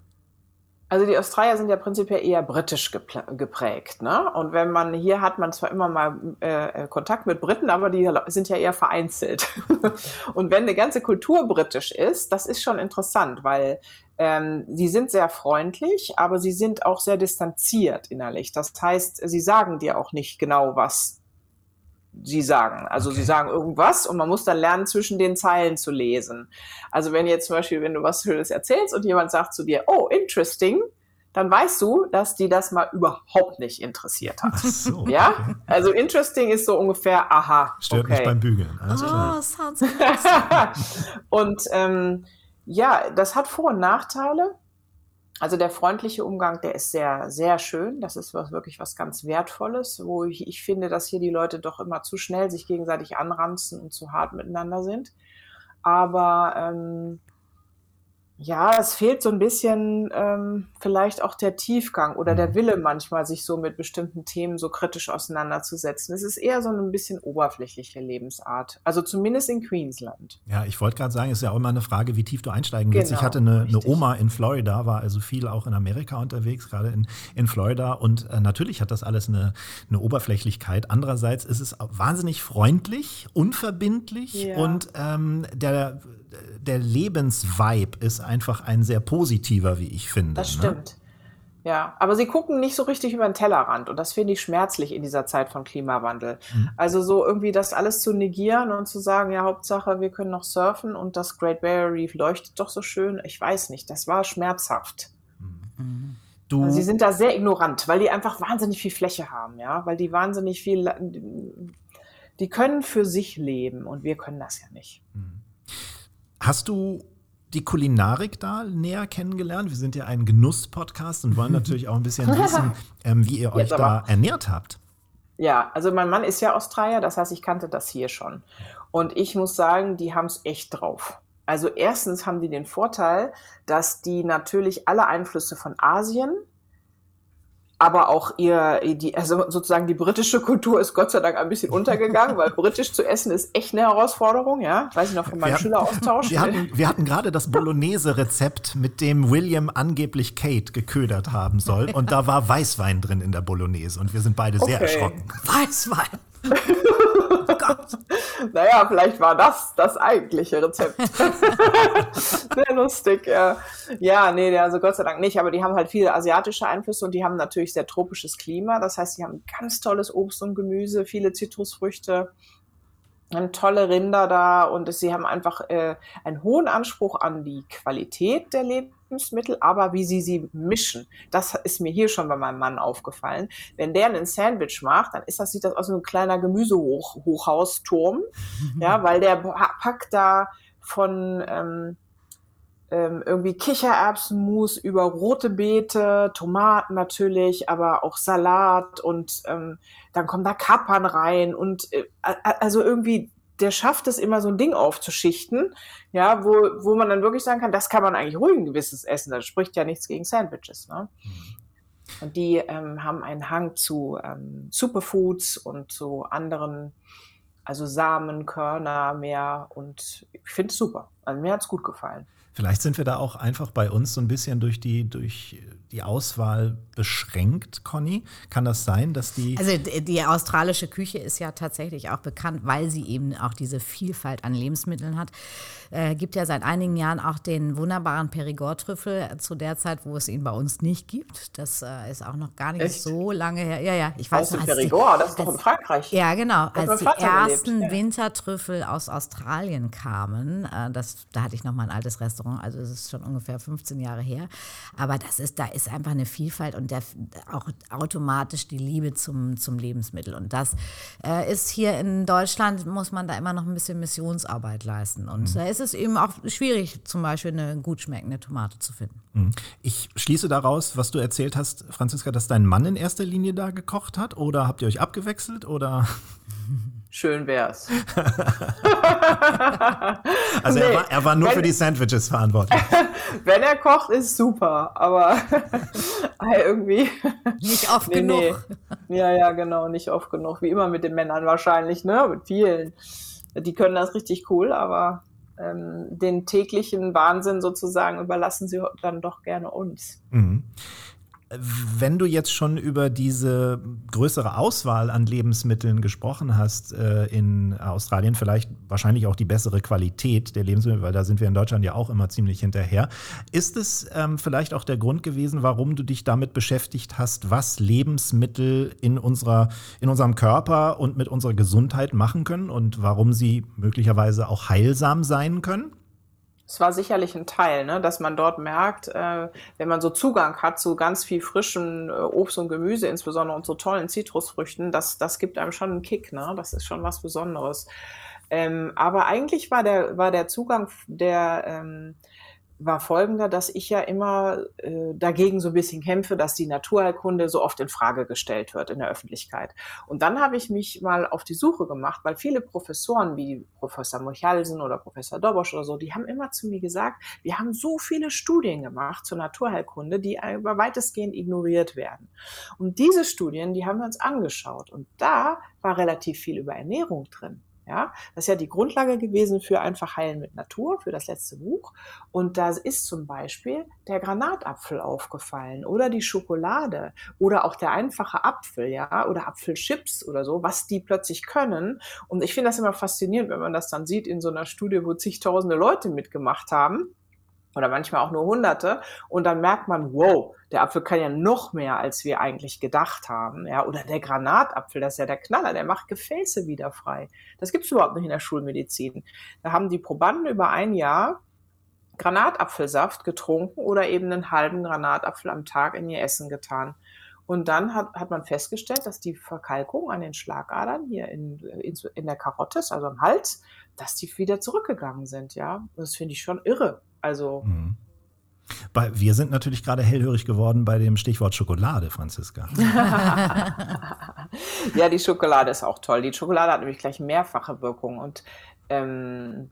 Also die Australier sind ja prinzipiell eher britisch geprägt. Ne? Und wenn man hier hat man zwar immer mal äh, Kontakt mit Briten, aber die sind ja eher vereinzelt. und wenn eine ganze Kultur britisch ist, das ist schon interessant, weil ähm, sie sind sehr freundlich, aber sie sind auch sehr distanziert innerlich. Das heißt, sie sagen dir auch nicht genau, was sie sagen. Also okay. sie sagen irgendwas und man muss dann lernen, zwischen den Zeilen zu lesen. Also wenn jetzt zum Beispiel, wenn du was Schönes erzählst und jemand sagt zu dir, oh, interesting, dann weißt du, dass die das mal überhaupt nicht interessiert hat. Ach so, ja? Okay. Also interesting ist so ungefähr, aha. Stört okay. mich beim Bügeln. Alles oh, sounds Und ähm, ja, das hat Vor- und Nachteile. Also der freundliche Umgang, der ist sehr, sehr schön. Das ist was, wirklich was ganz Wertvolles, wo ich, ich finde, dass hier die Leute doch immer zu schnell sich gegenseitig anranzen und zu hart miteinander sind. Aber ähm, ja, es fehlt so ein bisschen ähm, vielleicht auch der Tiefgang oder der mhm. Wille manchmal, sich so mit bestimmten Themen so kritisch auseinanderzusetzen. Es ist eher so ein bisschen oberflächliche Lebensart. Also zumindest in Queensland. Ja, ich wollte gerade sagen, es ist ja auch immer eine Frage, wie tief du einsteigen willst. Genau, ich hatte eine, eine, Oma in Florida, war also viel auch in Amerika unterwegs, gerade in, in Florida. Und äh, natürlich hat das alles eine, eine Oberflächlichkeit. Andererseits ist es wahnsinnig freundlich, unverbindlich ja. und ähm, der der Lebensvibe ist einfach ein sehr positiver, wie ich finde. Das ne? stimmt. Ne? Ja, aber sie gucken nicht so richtig über den Tellerrand und das finde ich schmerzlich in dieser Zeit von Klimawandel. Mhm. Also so irgendwie das alles zu negieren und zu sagen, ja, Hauptsache, wir können noch surfen und das Great Barrier Reef leuchtet doch so schön. Ich weiß nicht, das war schmerzhaft. Mhm. Du also sie sind da sehr ignorant, weil die einfach wahnsinnig viel Fläche haben, ja, weil die wahnsinnig viel, die können für sich leben und wir können das ja nicht. Mhm. Hast du die Kulinarik da näher kennengelernt? Wir sind ja ein Genuss-Podcast und wollen natürlich auch ein bisschen wissen, ähm, wie ihr euch da ernährt habt. Ja, also mein Mann ist ja Australier, das heißt, ich kannte das hier schon. Und ich muss sagen, die haben es echt drauf. Also erstens haben die den Vorteil, dass die natürlich alle Einflüsse von Asien aber auch ihr, die, also sozusagen die britische Kultur ist Gott sei Dank ein bisschen untergegangen, weil britisch zu essen ist echt eine Herausforderung, ja. Weiß ich noch von meinem wir Schüleraustausch. Wir hatten, wir hatten gerade das Bolognese-Rezept, mit dem William angeblich Kate geködert haben soll. Und da war Weißwein drin in der Bolognese. Und wir sind beide sehr okay. erschrocken. Weißwein. Naja, vielleicht war das das eigentliche Rezept. Sehr lustig, ja. Ja, nee, also Gott sei Dank nicht, aber die haben halt viele asiatische Einflüsse und die haben natürlich sehr tropisches Klima. Das heißt, die haben ganz tolles Obst und Gemüse, viele Zitrusfrüchte haben tolle Rinder da und sie haben einfach äh, einen hohen Anspruch an die Qualität der Lebensmittel, aber wie sie sie mischen. Das ist mir hier schon bei meinem Mann aufgefallen. Wenn der ein Sandwich macht, dann ist das, sieht das aus wie ein kleiner Gemüsehochhausturm, ja, weil der packt da von ähm, ähm, irgendwie Kichererbsenmus über rote Beete, Tomaten natürlich, aber auch Salat und ähm, dann kommen da Kapern rein und äh, also irgendwie der schafft es immer so ein Ding aufzuschichten, ja, wo, wo man dann wirklich sagen kann, das kann man eigentlich ruhigen Gewisses essen. Das spricht ja nichts gegen Sandwiches. Ne? Mhm. Und die ähm, haben einen Hang zu ähm, Superfoods und zu anderen, also Samen, Körner mehr. Und ich finde es super. Also mir hat es gut gefallen. Vielleicht sind wir da auch einfach bei uns so ein bisschen durch die, durch die Auswahl beschränkt, Conny? Kann das sein, dass die. Also die australische Küche ist ja tatsächlich auch bekannt, weil sie eben auch diese Vielfalt an Lebensmitteln hat. Äh, gibt ja seit einigen Jahren auch den wunderbaren Perigord-Trüffel zu der Zeit, wo es ihn bei uns nicht gibt. Das äh, ist auch noch gar nicht Echt? so lange her. Ja, ja, ich weiß noch. Perigord, das ist doch in Frankreich. Ja, genau. als die ersten ja. Wintertrüffel aus Australien kamen, äh, das, da hatte ich noch mal ein altes Restaurant, also es ist schon ungefähr 15 Jahre her. Aber das ist, da ist einfach eine Vielfalt und der, auch automatisch die Liebe zum, zum Lebensmittel. Und das äh, ist hier in Deutschland, muss man da immer noch ein bisschen Missionsarbeit leisten. Und mhm. da ist ist es eben auch schwierig, zum Beispiel eine gut schmeckende Tomate zu finden. Mhm. Ich schließe daraus, was du erzählt hast, Franziska, dass dein Mann in erster Linie da gekocht hat oder habt ihr euch abgewechselt oder? Schön wär's. also nee, er, war, er war nur wenn, für die Sandwiches verantwortlich. Wenn er kocht, ist super, aber irgendwie. Nicht oft nee, genug. Nee. Ja, ja, genau, nicht oft genug. Wie immer mit den Männern wahrscheinlich, ne? Mit vielen. Die können das richtig cool, aber ähm, den täglichen Wahnsinn sozusagen überlassen sie dann doch gerne uns. Mhm. Wenn du jetzt schon über diese größere Auswahl an Lebensmitteln gesprochen hast äh, in Australien, vielleicht wahrscheinlich auch die bessere Qualität der Lebensmittel, weil da sind wir in Deutschland ja auch immer ziemlich hinterher. Ist es ähm, vielleicht auch der Grund gewesen, warum du dich damit beschäftigt hast, was Lebensmittel in, unserer, in unserem Körper und mit unserer Gesundheit machen können und warum sie möglicherweise auch heilsam sein können? Es war sicherlich ein Teil, ne, dass man dort merkt, äh, wenn man so Zugang hat zu ganz viel frischem äh, Obst und Gemüse, insbesondere und so tollen Zitrusfrüchten, das, das gibt einem schon einen Kick, ne? Das ist schon was Besonderes. Ähm, aber eigentlich war der, war der Zugang der ähm, war folgender, dass ich ja immer äh, dagegen so ein bisschen kämpfe, dass die Naturheilkunde so oft in Frage gestellt wird in der Öffentlichkeit. Und dann habe ich mich mal auf die Suche gemacht, weil viele Professoren wie Professor Murchalsen oder Professor Dobosch oder so, die haben immer zu mir gesagt, wir haben so viele Studien gemacht zur Naturheilkunde, die aber weitestgehend ignoriert werden. Und diese Studien, die haben wir uns angeschaut und da war relativ viel über Ernährung drin. Ja, das ist ja die Grundlage gewesen für einfach Heilen mit Natur, für das letzte Buch. Und da ist zum Beispiel der Granatapfel aufgefallen oder die Schokolade oder auch der einfache Apfel, ja, oder Apfelchips oder so, was die plötzlich können. Und ich finde das immer faszinierend, wenn man das dann sieht in so einer Studie, wo zigtausende Leute mitgemacht haben oder manchmal auch nur Hunderte. Und dann merkt man, wow, der Apfel kann ja noch mehr, als wir eigentlich gedacht haben. Ja, oder der Granatapfel, das ist ja der Knaller, der macht Gefäße wieder frei. Das gibt's überhaupt nicht in der Schulmedizin. Da haben die Probanden über ein Jahr Granatapfelsaft getrunken oder eben einen halben Granatapfel am Tag in ihr Essen getan. Und dann hat, hat man festgestellt, dass die Verkalkung an den Schlagadern hier in, in, in der Karotte, also am Hals, dass die wieder zurückgegangen sind, ja. Das finde ich schon irre. Also. Mhm. Bei, wir sind natürlich gerade hellhörig geworden bei dem Stichwort Schokolade, Franziska. ja, die Schokolade ist auch toll. Die Schokolade hat nämlich gleich mehrfache Wirkung. Und ähm,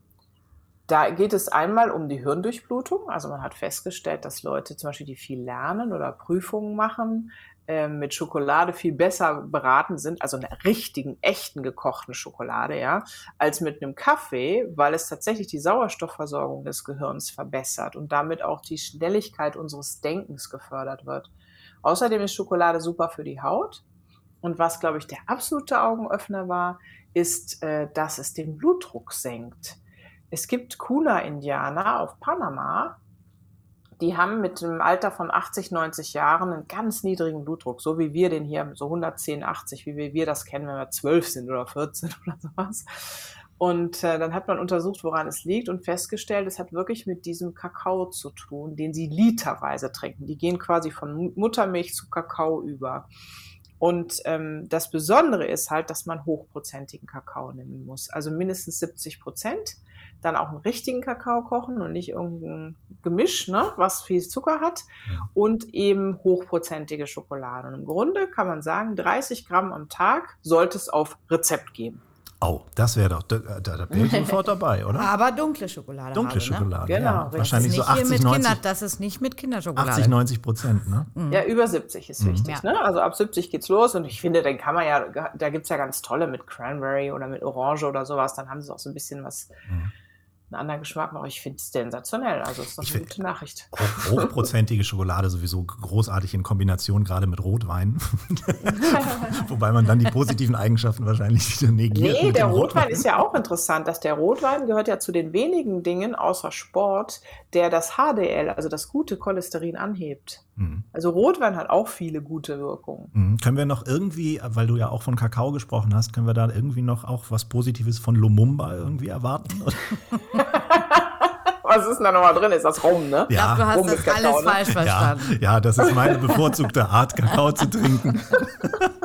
da geht es einmal um die Hirndurchblutung. Also man hat festgestellt, dass Leute zum Beispiel, die viel lernen oder Prüfungen machen, ähm, mit Schokolade viel besser beraten sind, also einer richtigen, echten gekochten Schokolade, ja, als mit einem Kaffee, weil es tatsächlich die Sauerstoffversorgung des Gehirns verbessert und damit auch die Schnelligkeit unseres Denkens gefördert wird. Außerdem ist Schokolade super für die Haut. Und was, glaube ich, der absolute Augenöffner war, ist, äh, dass es den Blutdruck senkt. Es gibt Kuna-Indianer auf Panama, die haben mit dem Alter von 80, 90 Jahren einen ganz niedrigen Blutdruck, so wie wir den hier, so 110, 80, wie wir, das kennen, wenn wir 12 sind oder 14 oder sowas. Und äh, dann hat man untersucht, woran es liegt und festgestellt, es hat wirklich mit diesem Kakao zu tun, den sie literweise trinken. Die gehen quasi von Muttermilch zu Kakao über. Und ähm, das Besondere ist halt, dass man hochprozentigen Kakao nehmen muss, also mindestens 70 Prozent dann auch einen richtigen Kakao kochen und nicht irgendein Gemisch, ne, was viel Zucker hat und eben hochprozentige Schokolade. Und im Grunde kann man sagen, 30 Gramm am Tag sollte es auf Rezept geben. Oh, das wäre doch, da, da, da wäre ich sofort dabei, oder? Aber dunkle Schokolade. Dunkle habe, ne? Schokolade, Genau, ja. richtig. Wahrscheinlich so Nicht hier 80, mit 90, Kinder, das ist nicht mit Kinderschokolade. 80, 90 Prozent, ne? Ja, über 70 ist wichtig. Ja. Ne? Also ab 70 geht's los und ich finde, dann kann man ja, da gibt's ja ganz tolle mit Cranberry oder mit Orange oder sowas, dann haben sie auch so ein bisschen was, einen anderen Geschmack, aber ich finde es sensationell. Also ist doch Ich eine gute Nachricht. Hoch, hochprozentige Schokolade sowieso großartig in Kombination, gerade mit Rotwein. Wobei man dann die positiven Eigenschaften wahrscheinlich wieder negiert. Nee, der Rotwein ist ja auch interessant, dass der Rotwein gehört ja zu den wenigen Dingen außer Sport, der das HDL, also das gute Cholesterin anhebt. Mhm. Also Rotwein hat auch viele gute Wirkungen. Mhm. Können wir noch irgendwie, weil du ja auch von Kakao gesprochen hast, können wir da irgendwie noch auch was Positives von Lumumba irgendwie erwarten? Was ist denn da nochmal drin? Ist das Rum, ne? Ich glaube, du hast Rum das mit Kakao, alles ne? falsch Ja, verstanden. ja, das ist meine bevorzugte Art, Kakao zu trinken.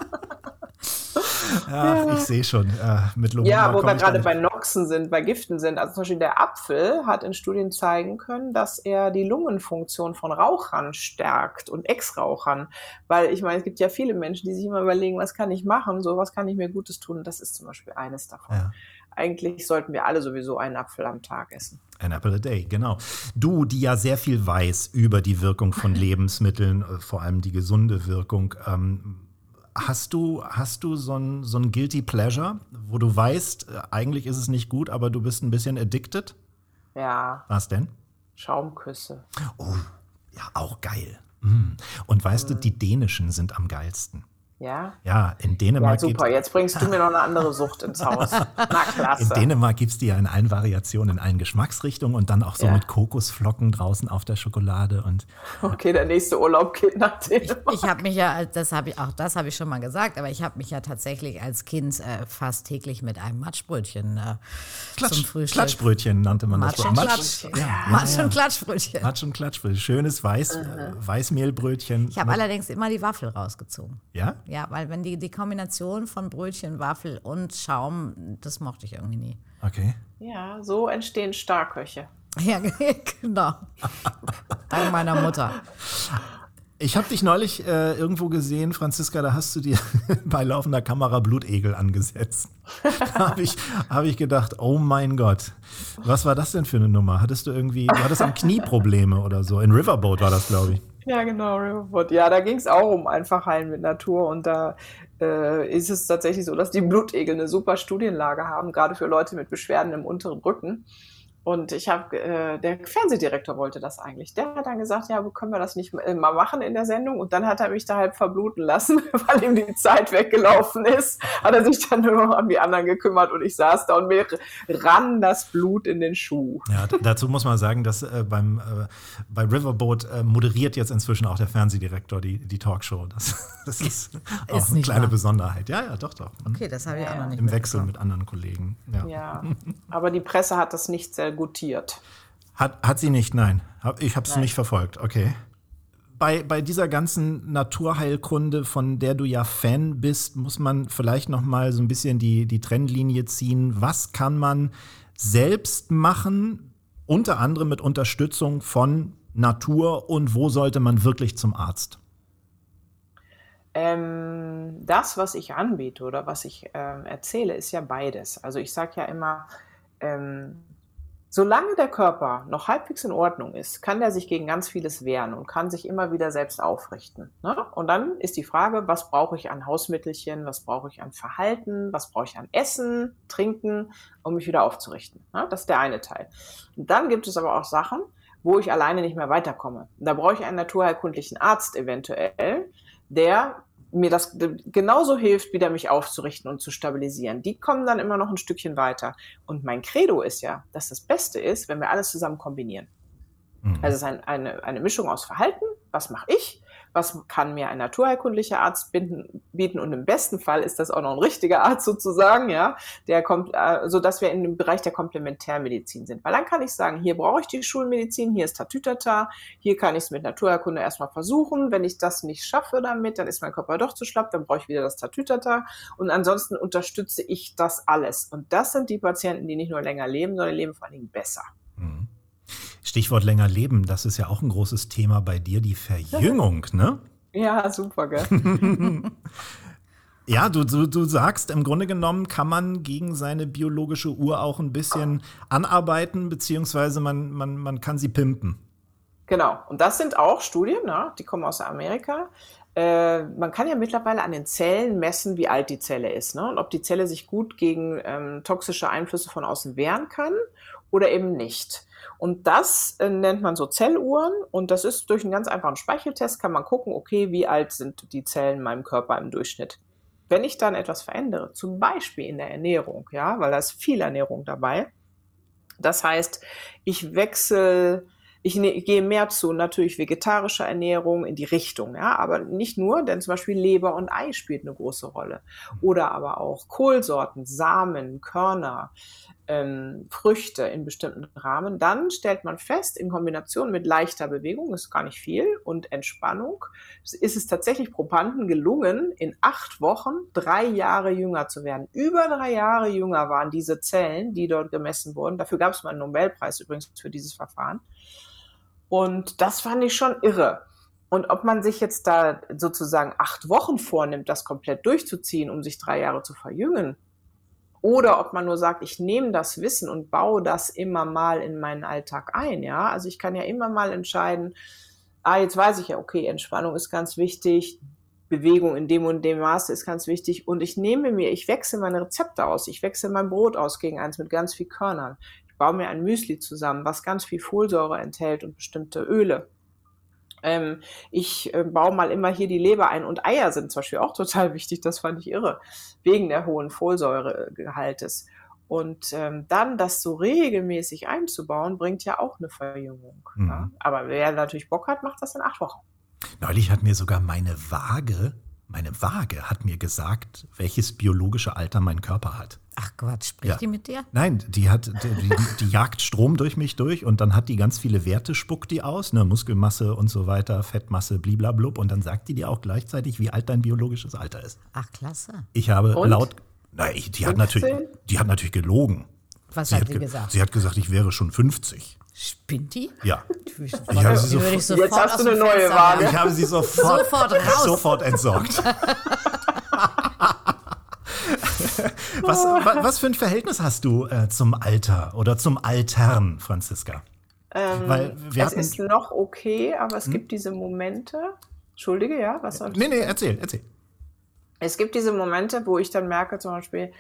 Ach, ich sehe schon. Äh, mit Lumumba Ja, wo wir gerade bei Noxen sind, bei Giften sind. Also zum Beispiel der Apfel hat in Studien zeigen können, dass er die Lungenfunktion von Rauchern stärkt und Ex-Rauchern. Weil ich meine, es gibt ja viele Menschen, die sich immer überlegen, was kann ich machen, so was kann ich mir Gutes tun. Das ist zum Beispiel eines davon. Ja. Eigentlich sollten wir alle sowieso einen Apfel am Tag essen. An apple a day, genau. Du, die ja sehr viel weiß über die Wirkung von Lebensmitteln, äh, vor allem die gesunde Wirkung, ähm, hast du, hast du so ein, so ein Guilty Pleasure, wo du weißt, äh, eigentlich ist es nicht gut, aber du bist ein bisschen addicted? Ja, Was denn? Schaumküsse. Oh, ja, auch geil. Mm. Und weißt du, die dänischen sind am geilsten. Ja? Ja, in Ja, Dänemark super. gibt Jetzt bringst du mir noch eine andere Sucht ins Haus. Na, klasse. in Dänemark gibt's die ja in allen Variationen, in allen Geschmacksrichtungen und dann auch so Ja. mit Kokosflocken draußen auf der Schokolade und Okay, der nächste Urlaub geht nach Dänemark. Ich habe mich ja, das habe ich auch das habe ich schon mal gesagt, aber ich habe mich ja tatsächlich als Kind äh, fast täglich mit einem Matschbrötchen äh, zum Klatsch, Frühstück. Klatschbrötchen nannte man Matsch das. und Matsch- Klatsch. Ja, ja, Matsch ja. und Klatschbrötchen. Matsch und Klatschbrötchen. Schönes Weiß, äh, Weißmehlbrötchen. Ich habe allerdings immer die Waffel rausgezogen. ja? Ja, weil wenn die, die Kombination von Brötchen, Waffel und Schaum, das mochte ich irgendwie nie. Okay. Ja, so entstehen Starköche. Ja, genau. Dank meiner Mutter. Ich habe dich neulich äh, irgendwo gesehen, Franziska, da hast du dir bei laufender Kamera Blutegel angesetzt. Da habe ich, hab ich gedacht, oh mein Gott, was war das denn für eine Nummer? Hattest du irgendwie, du hattest am Knie Probleme oder so? In Riverboat war das, glaube ich. Ja, genau, Riverboat. Ja, da ging es auch um einfach heilen mit Natur und da äh, ist es tatsächlich so, dass die Blutegel eine super Studienlage haben, gerade für Leute mit Beschwerden im unteren Rücken. Und ich habe, äh, der Fernsehdirektor wollte das eigentlich. Der hat dann gesagt, ja, können wir das nicht mal machen in der Sendung? Und dann hat er mich da halb verbluten lassen, weil ihm die Zeit weggelaufen ist. Hat er sich dann nur noch um die anderen gekümmert und ich saß da und mir rann das Blut in den Schuh. Ja, dazu muss man sagen, dass äh, beim, äh, bei Riverboat äh, moderiert jetzt inzwischen auch der Fernsehdirektor die, die Talkshow. Das, das ist auch Ist eine kleine wahr. Besonderheit. Ja, ja, doch, doch. Okay, das habe ich auch noch nicht Im Wechsel mit anderen Kollegen. Ja. Ja, aber die Presse hat das nicht gutiert. Hat, hat sie nicht, nein. Ich habe es nicht verfolgt, okay. Bei, bei dieser ganzen Naturheilkunde, von der du ja Fan bist, muss man vielleicht noch mal so ein bisschen die, die Trennlinie ziehen. Was kann man selbst machen, unter anderem mit Unterstützung von Natur und wo sollte man wirklich zum Arzt? Ähm, das, was ich anbiete oder was ich ähm, erzähle, ist ja beides. Also ich sage ja immer, ähm, solange der Körper noch halbwegs in Ordnung ist, kann der sich gegen ganz vieles wehren und kann sich immer wieder selbst aufrichten. Ne? Und dann ist die Frage, was brauche ich an Hausmittelchen, was brauche ich an Verhalten, was brauche ich an Essen, Trinken, um mich wieder aufzurichten. Ne? Das ist der eine Teil. Und dann gibt es aber auch Sachen, wo ich alleine nicht mehr weiterkomme. Da brauche ich einen naturheilkundlichen Arzt eventuell, der mir das genauso hilft, wieder mich aufzurichten und zu stabilisieren. Die kommen dann immer noch ein Stückchen weiter. Und mein Credo ist ja, dass das Beste ist, wenn wir alles zusammen kombinieren. Also es ist ein, eine, eine Mischung aus Verhalten, was mache ich, was kann mir ein naturheilkundlicher Arzt bieten, bieten und im besten Fall ist das auch noch ein richtiger Arzt sozusagen, ja, der kommt, äh, so dass wir in dem Bereich der Komplementärmedizin sind. Weil dann kann ich sagen, hier brauche ich die Schulmedizin, hier ist Tatütata, hier kann ich es mit Naturheilkunde erstmal versuchen. Wenn ich das nicht schaffe damit, dann ist mein Körper doch zu schlapp, dann brauche ich wieder das Tatütata und ansonsten unterstütze ich das alles. Und das sind die Patienten, die nicht nur länger leben, sondern leben vor allen Dingen besser. Stichwort länger leben, das ist ja auch ein großes Thema bei dir, die Verjüngung, ne? Ja, super, gell? ja, du, du, du sagst, im Grunde genommen kann man gegen seine biologische Uhr auch ein bisschen anarbeiten, beziehungsweise man, man, man kann sie pimpen. Genau, und das sind auch Studien, ne? die kommen aus Amerika. Äh, man kann ja mittlerweile an den Zellen messen, wie alt die Zelle ist ne? und ob die Zelle sich gut gegen ähm, toxische Einflüsse von außen wehren kann oder eben nicht. Und das äh, nennt man so Zelluhren und das ist durch einen ganz einfachen Speicheltest kann man gucken, okay, wie alt sind die Zellen in meinem Körper im Durchschnitt. Wenn ich dann etwas verändere, zum Beispiel in der Ernährung, ja, weil da ist viel Ernährung dabei. Das heißt, ich wechsle ich ne, gehe mehr zu natürlich vegetarischer Ernährung in die Richtung, ja, aber nicht nur, denn zum Beispiel Leber und Ei spielt eine große Rolle. Oder aber auch Kohlsorten, Samen, Körner, ähm, Früchte in bestimmten Rahmen. Dann stellt man fest, in Kombination mit leichter Bewegung, ist gar nicht viel, und Entspannung, ist es tatsächlich Probanden gelungen, in acht Wochen drei Jahre jünger zu werden. Über drei Jahre jünger waren diese Zellen, die dort gemessen wurden. Dafür gab es mal einen Nobelpreis übrigens für dieses Verfahren. Und das fand ich schon irre. Und ob man sich jetzt da sozusagen acht Wochen vornimmt, das komplett durchzuziehen, um sich drei Jahre zu verjüngen, oder ob man nur sagt, ich nehme das Wissen und baue das immer mal in meinen Alltag ein, ja. Also ich kann ja immer mal entscheiden, ah, jetzt weiß ich ja, okay, Entspannung ist ganz wichtig, Bewegung in dem und dem Maße ist ganz wichtig und ich nehme mir, ich wechsle meine Rezepte aus, ich wechsle mein Brot aus gegen eins mit ganz viel Körnern baue mir ein Müsli zusammen, was ganz viel Folsäure enthält und bestimmte Öle. Ähm, ich äh, baue mal immer hier die Leber ein und Eier sind zum Beispiel auch total wichtig, das fand ich irre, wegen der hohen Folsäuregehaltes. Und ähm, dann das so regelmäßig einzubauen, bringt ja auch eine Verjüngung. Mhm. Ja? Aber wer natürlich Bock hat, macht das in acht Wochen. Neulich hat mir sogar meine Waage, meine Waage hat mir gesagt, welches biologische Alter mein Körper hat. Ach Quatsch, spricht ja. die mit dir? Nein, die hat die, die, die, jagt Strom durch mich durch und dann hat die ganz viele Werte, spuckt die aus, ne, Muskelmasse und so weiter, Fettmasse, bliblablub und dann sagt die dir auch gleichzeitig, wie alt dein biologisches Alter ist. Ach klasse. Ich habe und? laut, nein, die hat natürlich, die hat natürlich gelogen. Was sie hat die gesagt? Sie hat gesagt, ich wäre schon 50. Spinnt die? Ja. Ich habe sie sofort, Jetzt hast du eine neue Waage. Ich habe sie sofort, sofort, raus. sofort entsorgt. was, was für ein Verhältnis hast du äh, zum Alter oder zum Altern, Franziska? Ähm, Weil wir es ist noch okay, aber es hm? gibt diese Momente. Entschuldige, ja? Was soll nee, nee, erzähl, erzähl. Es gibt diese Momente, wo ich dann merke, zum Beispiel,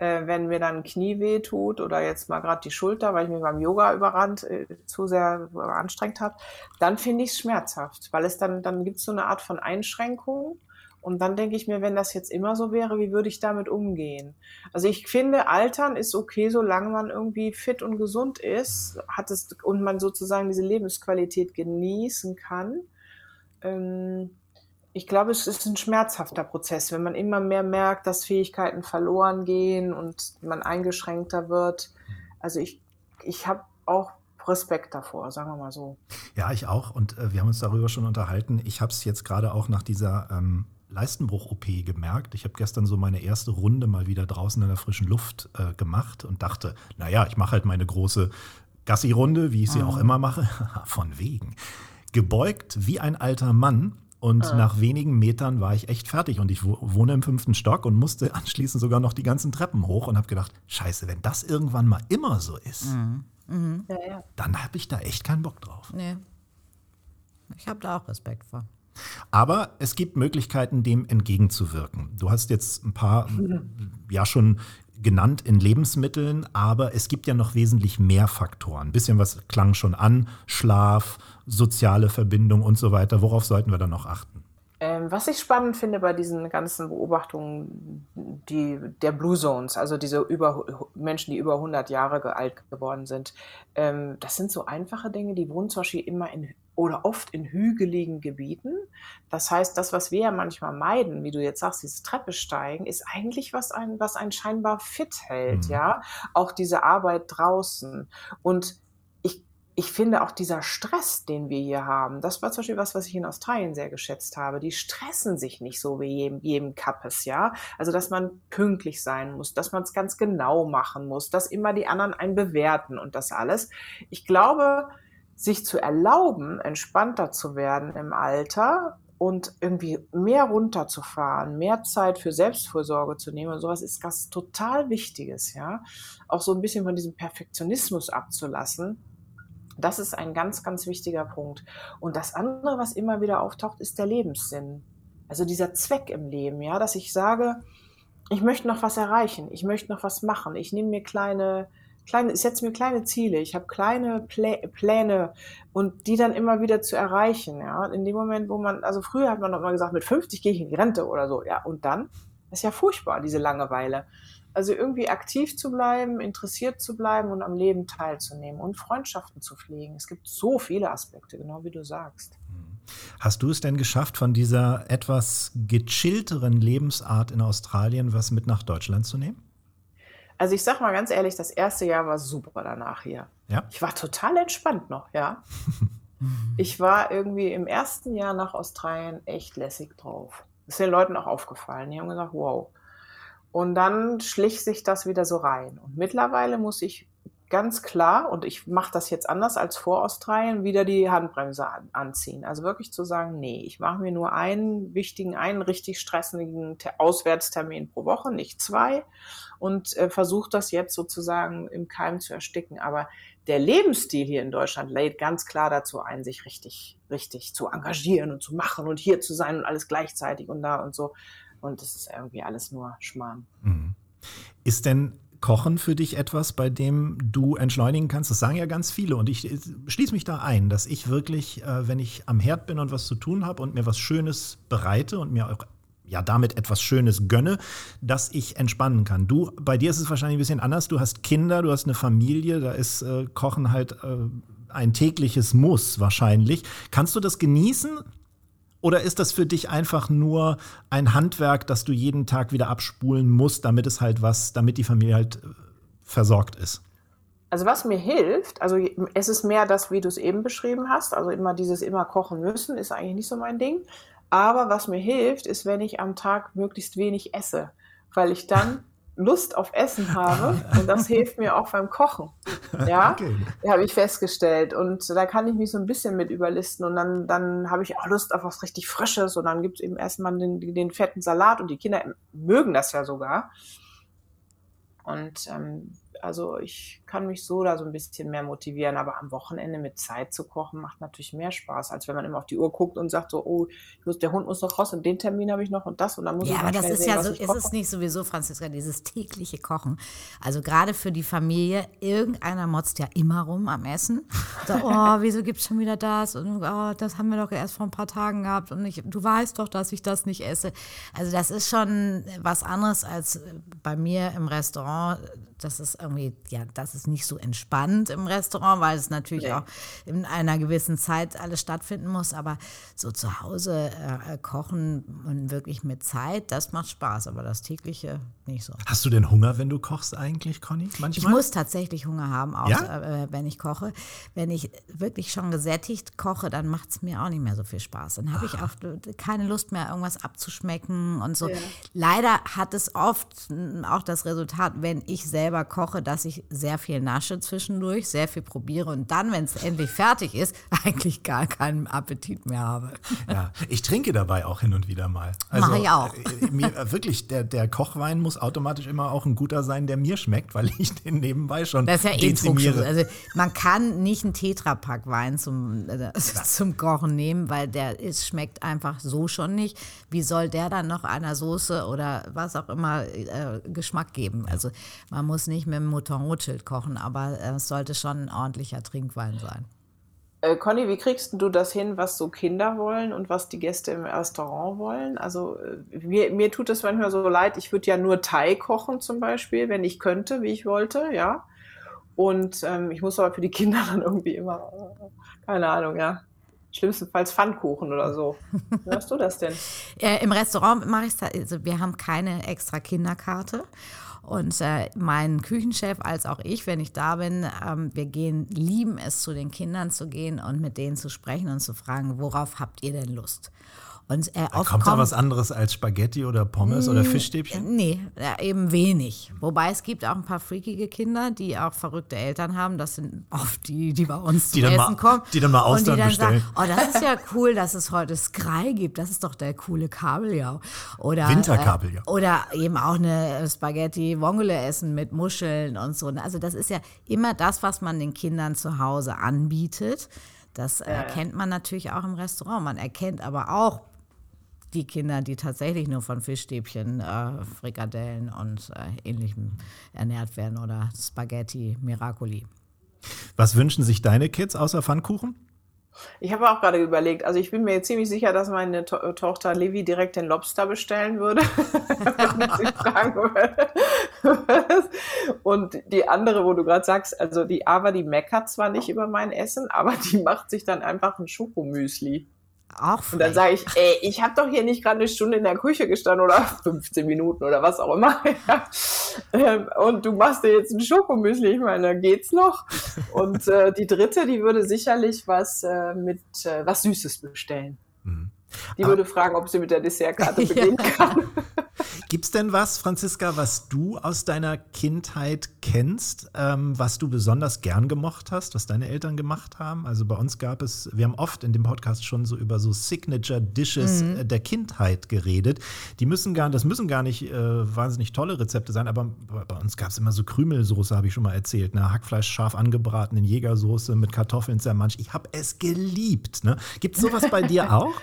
äh, wenn mir dann Knie weh tut oder jetzt mal gerade die Schulter, weil ich mich beim Yoga überrannt, äh, zu sehr anstrengt habe, dann finde ich es schmerzhaft, weil es dann, dann gibt es so eine Art von Einschränkung und dann denke ich mir, wenn das jetzt immer so wäre, wie würde ich damit umgehen? Also ich finde, Altern ist okay, solange man irgendwie fit und gesund ist, hat es und man sozusagen diese Lebensqualität genießen kann. Ähm, ich glaube, es ist ein schmerzhafter Prozess, wenn man immer mehr merkt, dass Fähigkeiten verloren gehen und man eingeschränkter wird. Also ich, ich habe auch Respekt davor, sagen wir mal so. Ja, ich auch. Und äh, wir haben uns darüber schon unterhalten. Ich habe es jetzt gerade auch nach dieser ähm, Leistenbruch-OP gemerkt. Ich habe gestern so meine erste Runde mal wieder draußen in der frischen Luft äh, gemacht und dachte, naja, ich mache halt meine große Gassi-Runde, wie ich sie mhm. auch immer mache. Von wegen. Gebeugt wie ein alter Mann. Und mhm. nach wenigen Metern war ich echt fertig. Und ich wohne im fünften Stock und musste anschließend sogar noch die ganzen Treppen hoch und habe gedacht, scheiße, wenn das irgendwann mal immer so ist, mhm. mhm. Ja, ja. dann habe ich da echt keinen Bock drauf. Nee. Ich habe da auch Respekt vor. Aber es gibt Möglichkeiten, dem entgegenzuwirken. Du hast jetzt ein paar, ja schon genannt in Lebensmitteln, aber es gibt ja noch wesentlich mehr Faktoren. Ein bisschen was klang schon an, Schlaf, soziale Verbindung und so weiter. Worauf sollten wir dann noch achten? Ähm, was ich spannend finde bei diesen ganzen Beobachtungen die, der Blue Zones, also diese über, Menschen, die über 100 Jahre alt geworden sind, ähm, das sind so einfache Dinge, die wohnen zum Beispiel immer in oder oft in hügeligen Gebieten. Das heißt, das, was wir ja manchmal meiden, wie du jetzt sagst, dieses Treppe steigen, ist eigentlich was ein, was einen scheinbar fit hält, mhm. ja. Auch diese Arbeit draußen. Und ich finde auch dieser Stress, den wir hier haben, das war zum Beispiel was, was ich in Australien sehr geschätzt habe. Die stressen sich nicht so wie jedem, jedem Kappes, ja. Also, dass man pünktlich sein muss, dass man es ganz genau machen muss, dass immer die anderen einen bewerten und das alles. Ich glaube, sich zu erlauben, entspannter zu werden im Alter und irgendwie mehr runterzufahren, mehr Zeit für Selbstfürsorge zu nehmen und sowas ist was total Wichtiges, ja. Auch so ein bisschen von diesem Perfektionismus abzulassen das ist ein ganz, ganz wichtiger Punkt. Und das andere, was immer wieder auftaucht, ist der Lebenssinn. Also dieser Zweck im Leben, ja, dass ich sage, ich möchte noch was erreichen, ich möchte noch was machen, ich nehme mir kleine, kleine, ich setze mir kleine Ziele, ich habe kleine Plä Pläne und die dann immer wieder zu erreichen, ja. In dem Moment, wo man, also früher hat man noch mal gesagt, mit 50 gehe ich in die Rente oder so, ja, und dann? Das ist ja furchtbar, diese Langeweile. Also irgendwie aktiv zu bleiben, interessiert zu bleiben und am Leben teilzunehmen und Freundschaften zu pflegen. Es gibt so viele Aspekte, genau wie du sagst. Hast du es denn geschafft, von dieser etwas gechillteren Lebensart in Australien was mit nach Deutschland zu nehmen? Also ich sag mal ganz ehrlich, das erste Jahr war super danach hier. Ja. Ich war total entspannt noch, ja. ich war irgendwie im ersten Jahr nach Australien echt lässig drauf. Das ist den Leuten auch aufgefallen. Die haben gesagt, wow, und dann schlich sich das wieder so rein. Und mittlerweile muss ich ganz klar, und ich mache das jetzt anders als vor Australien, wieder die Handbremse an, anziehen. Also wirklich zu sagen, nee, ich mache mir nur einen wichtigen, einen richtig stressigen Auswärtstermin pro Woche, nicht zwei. Und äh, versuche das jetzt sozusagen im Keim zu ersticken. Aber der Lebensstil hier in Deutschland lädt ganz klar dazu ein, sich richtig, richtig zu engagieren und zu machen und hier zu sein und alles gleichzeitig und da und so. Und das ist irgendwie alles nur Schmarrn. Mhm. Ist denn Kochen für dich etwas, bei dem du entschleunigen kannst? Das sagen ja ganz viele und ich schließe mich da ein, dass ich wirklich, äh, wenn ich am Herd bin und was zu tun habe und mir was Schönes bereite und mir auch ja damit etwas Schönes gönne, dass ich entspannen kann. Du, bei dir ist es wahrscheinlich ein bisschen anders. Du hast Kinder, du hast eine Familie, da ist äh, Kochen halt äh, ein tägliches Muss wahrscheinlich. Kannst du das genießen? Oder ist das für dich einfach nur ein Handwerk, das du jeden Tag wieder abspulen musst, damit es halt was, damit die Familie halt äh, versorgt ist? Also was mir hilft, also es ist mehr das, wie du es eben beschrieben hast, also immer dieses immer kochen müssen, ist eigentlich nicht so mein Ding. Aber was mir hilft, ist, wenn ich am Tag möglichst wenig esse, weil ich dann Lust auf Essen habe und das hilft mir auch beim Kochen. Ja, okay. habe ich festgestellt und da kann ich mich so ein bisschen mit überlisten und dann, dann habe ich auch Lust auf was richtig Frisches und dann gibt es eben erstmal den, den fetten Salat und die Kinder mögen das ja sogar. Und ähm, also ich kann mich so da so ein bisschen mehr motivieren, aber am Wochenende mit Zeit zu kochen macht natürlich mehr Spaß, als wenn man immer auf die Uhr guckt und sagt so, oh, muss, der Hund muss noch raus und den Termin habe ich noch und das und dann muss ja, ich aber das ist sehen, ja so, ist es nicht sowieso, Franziska, dieses tägliche Kochen. Also gerade für die Familie, irgendeiner motzt ja immer rum am Essen. So, oh, wieso gibt es schon wieder das? Und oh, das haben wir doch erst vor ein paar Tagen gehabt und ich, du weißt doch, dass ich das nicht esse. Also das ist schon was anderes als bei mir im Restaurant. Das ist irgendwie, ja, das ist nicht so entspannt im Restaurant, weil es natürlich nee. auch in einer gewissen Zeit alles stattfinden muss. Aber so zu Hause äh, kochen und wirklich mit Zeit, das macht Spaß. Aber das tägliche nicht so. Hast du denn Hunger, wenn du kochst eigentlich, Conny? Manchmal? Ich muss tatsächlich Hunger haben, auch ja? äh, wenn ich koche. Wenn ich wirklich schon gesättigt koche, dann macht es mir auch nicht mehr so viel Spaß. Dann habe ich auch keine Lust mehr, irgendwas abzuschmecken und so. Ja. Leider hat es oft auch das Resultat, wenn ich selber koche, dass ich sehr viel nasche zwischendurch, sehr viel probiere und dann, wenn es endlich fertig ist, eigentlich gar keinen Appetit mehr habe. Ja, ich trinke dabei auch hin und wieder mal. Also, Mache ich auch. Äh, mir, äh, wirklich, der, der Kochwein muss automatisch immer auch ein guter sein, der mir schmeckt, weil ich den nebenbei schon das ist ja eh dezimiere. Also man kann nicht einen Tetrapack Wein zum, äh, zum Kochen nehmen, weil der ist, schmeckt einfach so schon nicht. Wie soll der dann noch einer Soße oder was auch immer äh, Geschmack geben? Also man muss nicht mit dem Mouton Rothschild kochen, aber äh, es sollte schon ein ordentlicher Trinkwein sein. Äh, Conny, wie kriegst du das hin, was so Kinder wollen und was die Gäste im Restaurant wollen? Also äh, mir, mir tut es manchmal so leid, ich würde ja nur Thai kochen zum Beispiel, wenn ich könnte, wie ich wollte, ja. Und ähm, ich muss aber für die Kinder dann irgendwie immer, äh, keine Ahnung, ja. Schlimmstenfalls Pfannkuchen oder so. Wie machst du das denn? Äh, Im Restaurant mache ich es, also wir haben keine extra Kinderkarte. Und äh, mein Küchenchef als auch ich, wenn ich da bin, ähm, wir gehen, lieben es, zu den Kindern zu gehen und mit denen zu sprechen und zu fragen, worauf habt ihr denn Lust? Und, äh, da kommt da was anderes als Spaghetti oder Pommes oder Fischstäbchen? Nee, ja, eben wenig. Wobei es gibt auch ein paar freakige Kinder, die auch verrückte Eltern haben. Das sind oft die, die bei uns die zum Essen mal, kommen. Die dann mal und die Austern dann bestellen. sagen, oh, das ist ja cool, dass es heute Sky gibt. Das ist doch der coole Kabeljau. Oder, Winterkabeljau. Äh, oder eben auch eine Spaghetti Vongole essen mit Muscheln und so. Also das ist ja immer das, was man den Kindern zu Hause anbietet. Das erkennt man natürlich auch im Restaurant. Man erkennt aber auch die Kinder, die tatsächlich nur von Fischstäbchen, äh, Frikadellen und äh, ähnlichem ernährt werden oder Spaghetti Miracoli. Was wünschen sich deine Kids außer Pfannkuchen? Ich habe auch gerade überlegt, also ich bin mir ziemlich sicher, dass meine to Tochter Levi direkt den Lobster bestellen würde. wenn sie fragen würde. Und die andere, wo du gerade sagst, also die Ava, die meckert zwar nicht über mein Essen, aber die macht sich dann einfach ein Schokomüsli. Auch Und dann sage ich, ey, ich habe doch hier nicht gerade eine Stunde in der Küche gestanden oder 15 Minuten oder was auch immer. Ja. Und du machst dir jetzt ein Schokomüsli, ich meine, geht's noch? Und äh, die dritte, die würde sicherlich was äh, mit äh, was Süßes bestellen. Mhm. Die würde fragen, ob sie mit der Dessertkarte beginnen kann. Gibt's denn was, Franziska, was du aus deiner Kindheit kennst, ähm, was du besonders gern gemocht hast, was deine Eltern gemacht haben? Also bei uns gab es, wir haben oft in dem Podcast schon so über so Signature Dishes Mhm. äh, der Kindheit geredet. Die müssen gar, das müssen gar nicht äh, wahnsinnig tolle Rezepte sein, aber bei bei uns gab es immer so Krümelsoße, habe ich schon mal erzählt. Ne? Hackfleisch scharf angebraten in Jägersoße mit Kartoffeln zermanscht. Ich habe es geliebt. Ne? Gibt es sowas bei dir auch?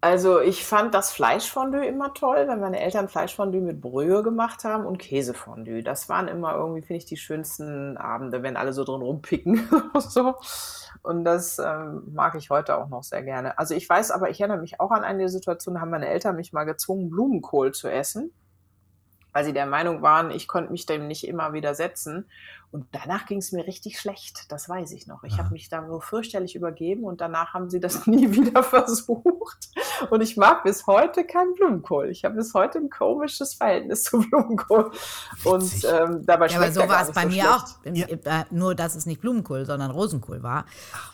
Also ich fand das Fleischfondue immer toll, wenn meine Eltern Fleischfondue mit Brühe gemacht haben und Käsefondue. Das waren immer irgendwie, finde ich, die schönsten Abende, wenn alle so drin rumpicken. so. Und das ähm, mag ich heute auch noch sehr gerne. Also ich weiß aber, ich erinnere mich auch an eine Situation, da haben meine Eltern mich mal gezwungen, Blumenkohl zu essen, weil sie der Meinung waren, ich konnte mich dem nicht immer widersetzen. Und danach ging es mir richtig schlecht, das weiß ich noch. Ich habe mich da so fürchterlich übergeben und danach haben sie das nie wieder versucht. Und ich mag bis heute keinen Blumenkohl. Ich habe bis heute ein komisches Verhältnis zu Blumenkohl. Und ähm, dabei Ja, aber schmeckt so war es bei so mir schlecht. auch. Äh, nur, dass es nicht Blumenkohl, sondern Rosenkohl war.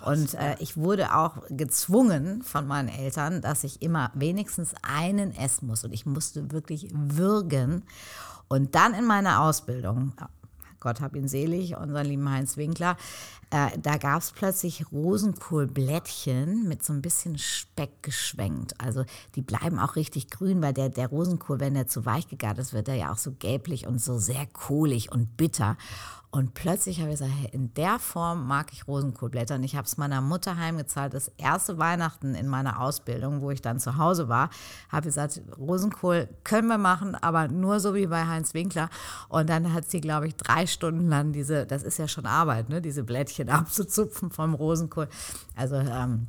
Und äh, ich wurde auch gezwungen von meinen Eltern, dass ich immer wenigstens einen essen muss. Und ich musste wirklich würgen. Und dann in meiner Ausbildung, Gott hab ihn selig, unseren lieben Heinz Winkler, da gab es plötzlich Rosenkohlblättchen mit so ein bisschen Speck geschwenkt. Also die bleiben auch richtig grün, weil der, der Rosenkohl, wenn der zu weich gegart ist, wird er ja auch so gelblich und so sehr kohlig und bitter. Und plötzlich habe ich gesagt, in der Form mag ich Rosenkohlblätter. Und ich habe es meiner Mutter heimgezahlt. Das erste Weihnachten in meiner Ausbildung, wo ich dann zu Hause war, habe ich gesagt, Rosenkohl können wir machen, aber nur so wie bei Heinz Winkler. Und dann hat sie, glaube ich, drei Stunden lang diese, das ist ja schon Arbeit, ne, diese Blättchen abzuzupfen vom Rosenkohl. Also ähm,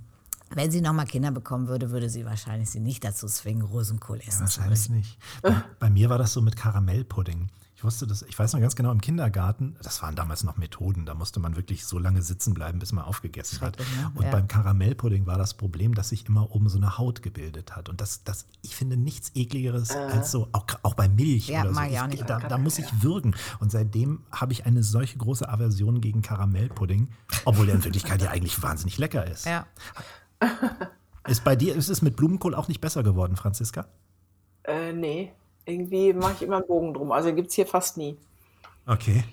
wenn sie nochmal Kinder bekommen würde, würde sie wahrscheinlich sie nicht dazu zwingen, Rosenkohl essen zu Wahrscheinlich müssen. nicht. Bei, bei mir war das so mit Karamellpudding. Ich wusste das, ich weiß noch ganz genau, im Kindergarten, das waren damals noch Methoden, da musste man wirklich so lange sitzen bleiben, bis man aufgegessen hat. Ne? Und Ja. beim Karamellpudding war das Problem, dass sich immer oben so eine Haut gebildet hat. Und das, das ich finde nichts ekligeres als so, auch, auch bei Milch Ja, oder so. ich nicht. Da, da muss ich würgen. Und seitdem habe ich eine solche große Aversion gegen Karamellpudding, obwohl der in Wirklichkeit ja eigentlich wahnsinnig lecker ist. Ja. Ist bei dir, ist es mit Blumenkohl auch nicht besser geworden, Franziska? Äh, nee, irgendwie mache ich immer einen Bogen drum. Also gibt es hier fast nie. Okay.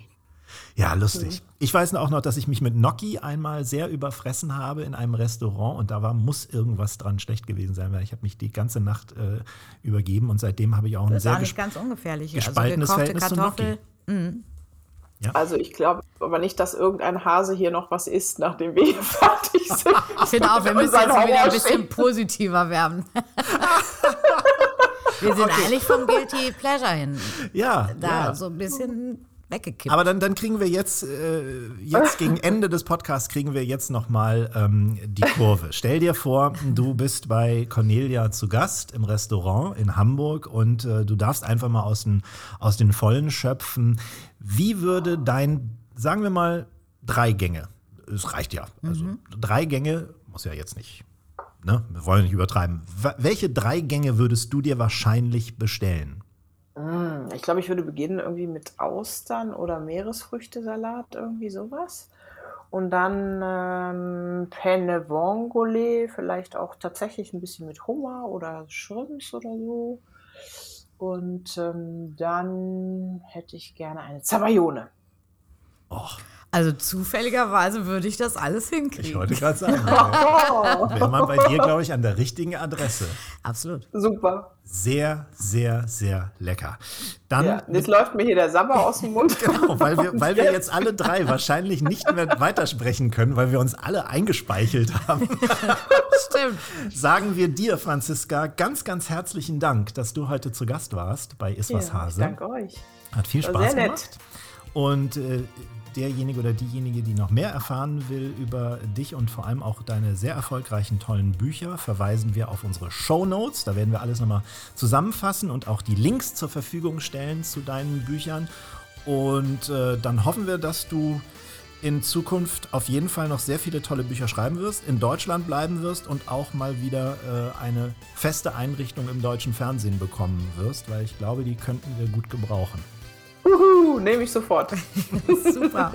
Ja, lustig. Mhm. Ich weiß auch noch, dass ich mich mit Gnocchi einmal sehr überfressen habe in einem Restaurant und da war, muss irgendwas dran schlecht gewesen sein, weil ich habe mich die ganze Nacht äh, übergeben und seitdem habe ich auch ein Das ist sehr auch gesp- ganz ungefährlich. gespaltenes also Verhältnis zu Kartoffel. Also ich glaube aber nicht, dass irgendein Hase hier noch was isst, nachdem wir hier fertig sind. Ich finde auch, wir müssen jetzt wieder ein bisschen positiver werden. wir sind eigentlich vom Guilty Pleasure hin. Ja, Da ja. so ein bisschen weggekippt. Aber dann, dann kriegen wir jetzt, äh, jetzt gegen Ende des Podcasts kriegen wir jetzt nochmal ähm, die Kurve. Stell dir vor, du bist bei Cornelia zu Gast im Restaurant in Hamburg und äh, du darfst einfach mal aus den, aus den Vollen schöpfen. Wie würde dein, sagen wir mal, drei Gänge, es reicht ja, also drei Gänge, muss ja jetzt nicht, ne? wir wollen nicht übertreiben. Welche drei Gänge würdest du dir wahrscheinlich bestellen? Ich glaube, ich würde beginnen irgendwie mit Austern oder Meeresfrüchtesalat, irgendwie sowas. Und dann ähm, Penne Vongole, vielleicht auch tatsächlich ein bisschen mit Hummer oder Shrimps oder so. Und ähm, dann hätte ich gerne eine Zabayone. Also zufälligerweise würde ich das alles Ich hinkriegen. wollte gerade sagen, wäre man bei dir, glaube ich, an der richtigen Adresse. Absolut. Super. Sehr, sehr, sehr lecker. Dann, Ja, jetzt läuft mir hier der Sabber aus dem Mund. genau, weil wir, weil wir jetzt alle drei wahrscheinlich nicht mehr weitersprechen können, weil wir uns alle eingespeichelt haben, Stimmt. sagen wir dir, Franziska, ganz, ganz herzlichen Dank, dass du heute zu Gast warst bei Iswas Ja, ich Hase. danke euch. Hat viel War Spaß sehr nett. gemacht. Und äh, derjenige oder diejenige, die noch mehr erfahren will über dich und vor allem auch deine sehr erfolgreichen, tollen Bücher, verweisen wir auf unsere Show Notes. Da werden wir alles nochmal zusammenfassen und auch die Links zur Verfügung stellen zu deinen Büchern. Und äh, dann hoffen wir, dass du in Zukunft auf jeden Fall noch sehr viele tolle Bücher schreiben wirst, in Deutschland bleiben wirst und auch mal wieder äh, eine feste Einrichtung im deutschen Fernsehen bekommen wirst, weil ich glaube, die könnten wir gut gebrauchen. Uhu, nehme ich sofort. Super.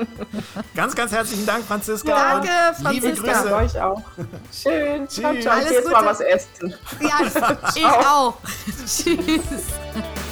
Ganz, ganz herzlichen Dank, Franziska. Danke, und Liebe Franziska. Grüße. Danke euch auch. Schön. Ciao, Tschüss. ciao. Ich Alles geh jetzt mal Gute. was essen. Ja, ich auch. Tschüss.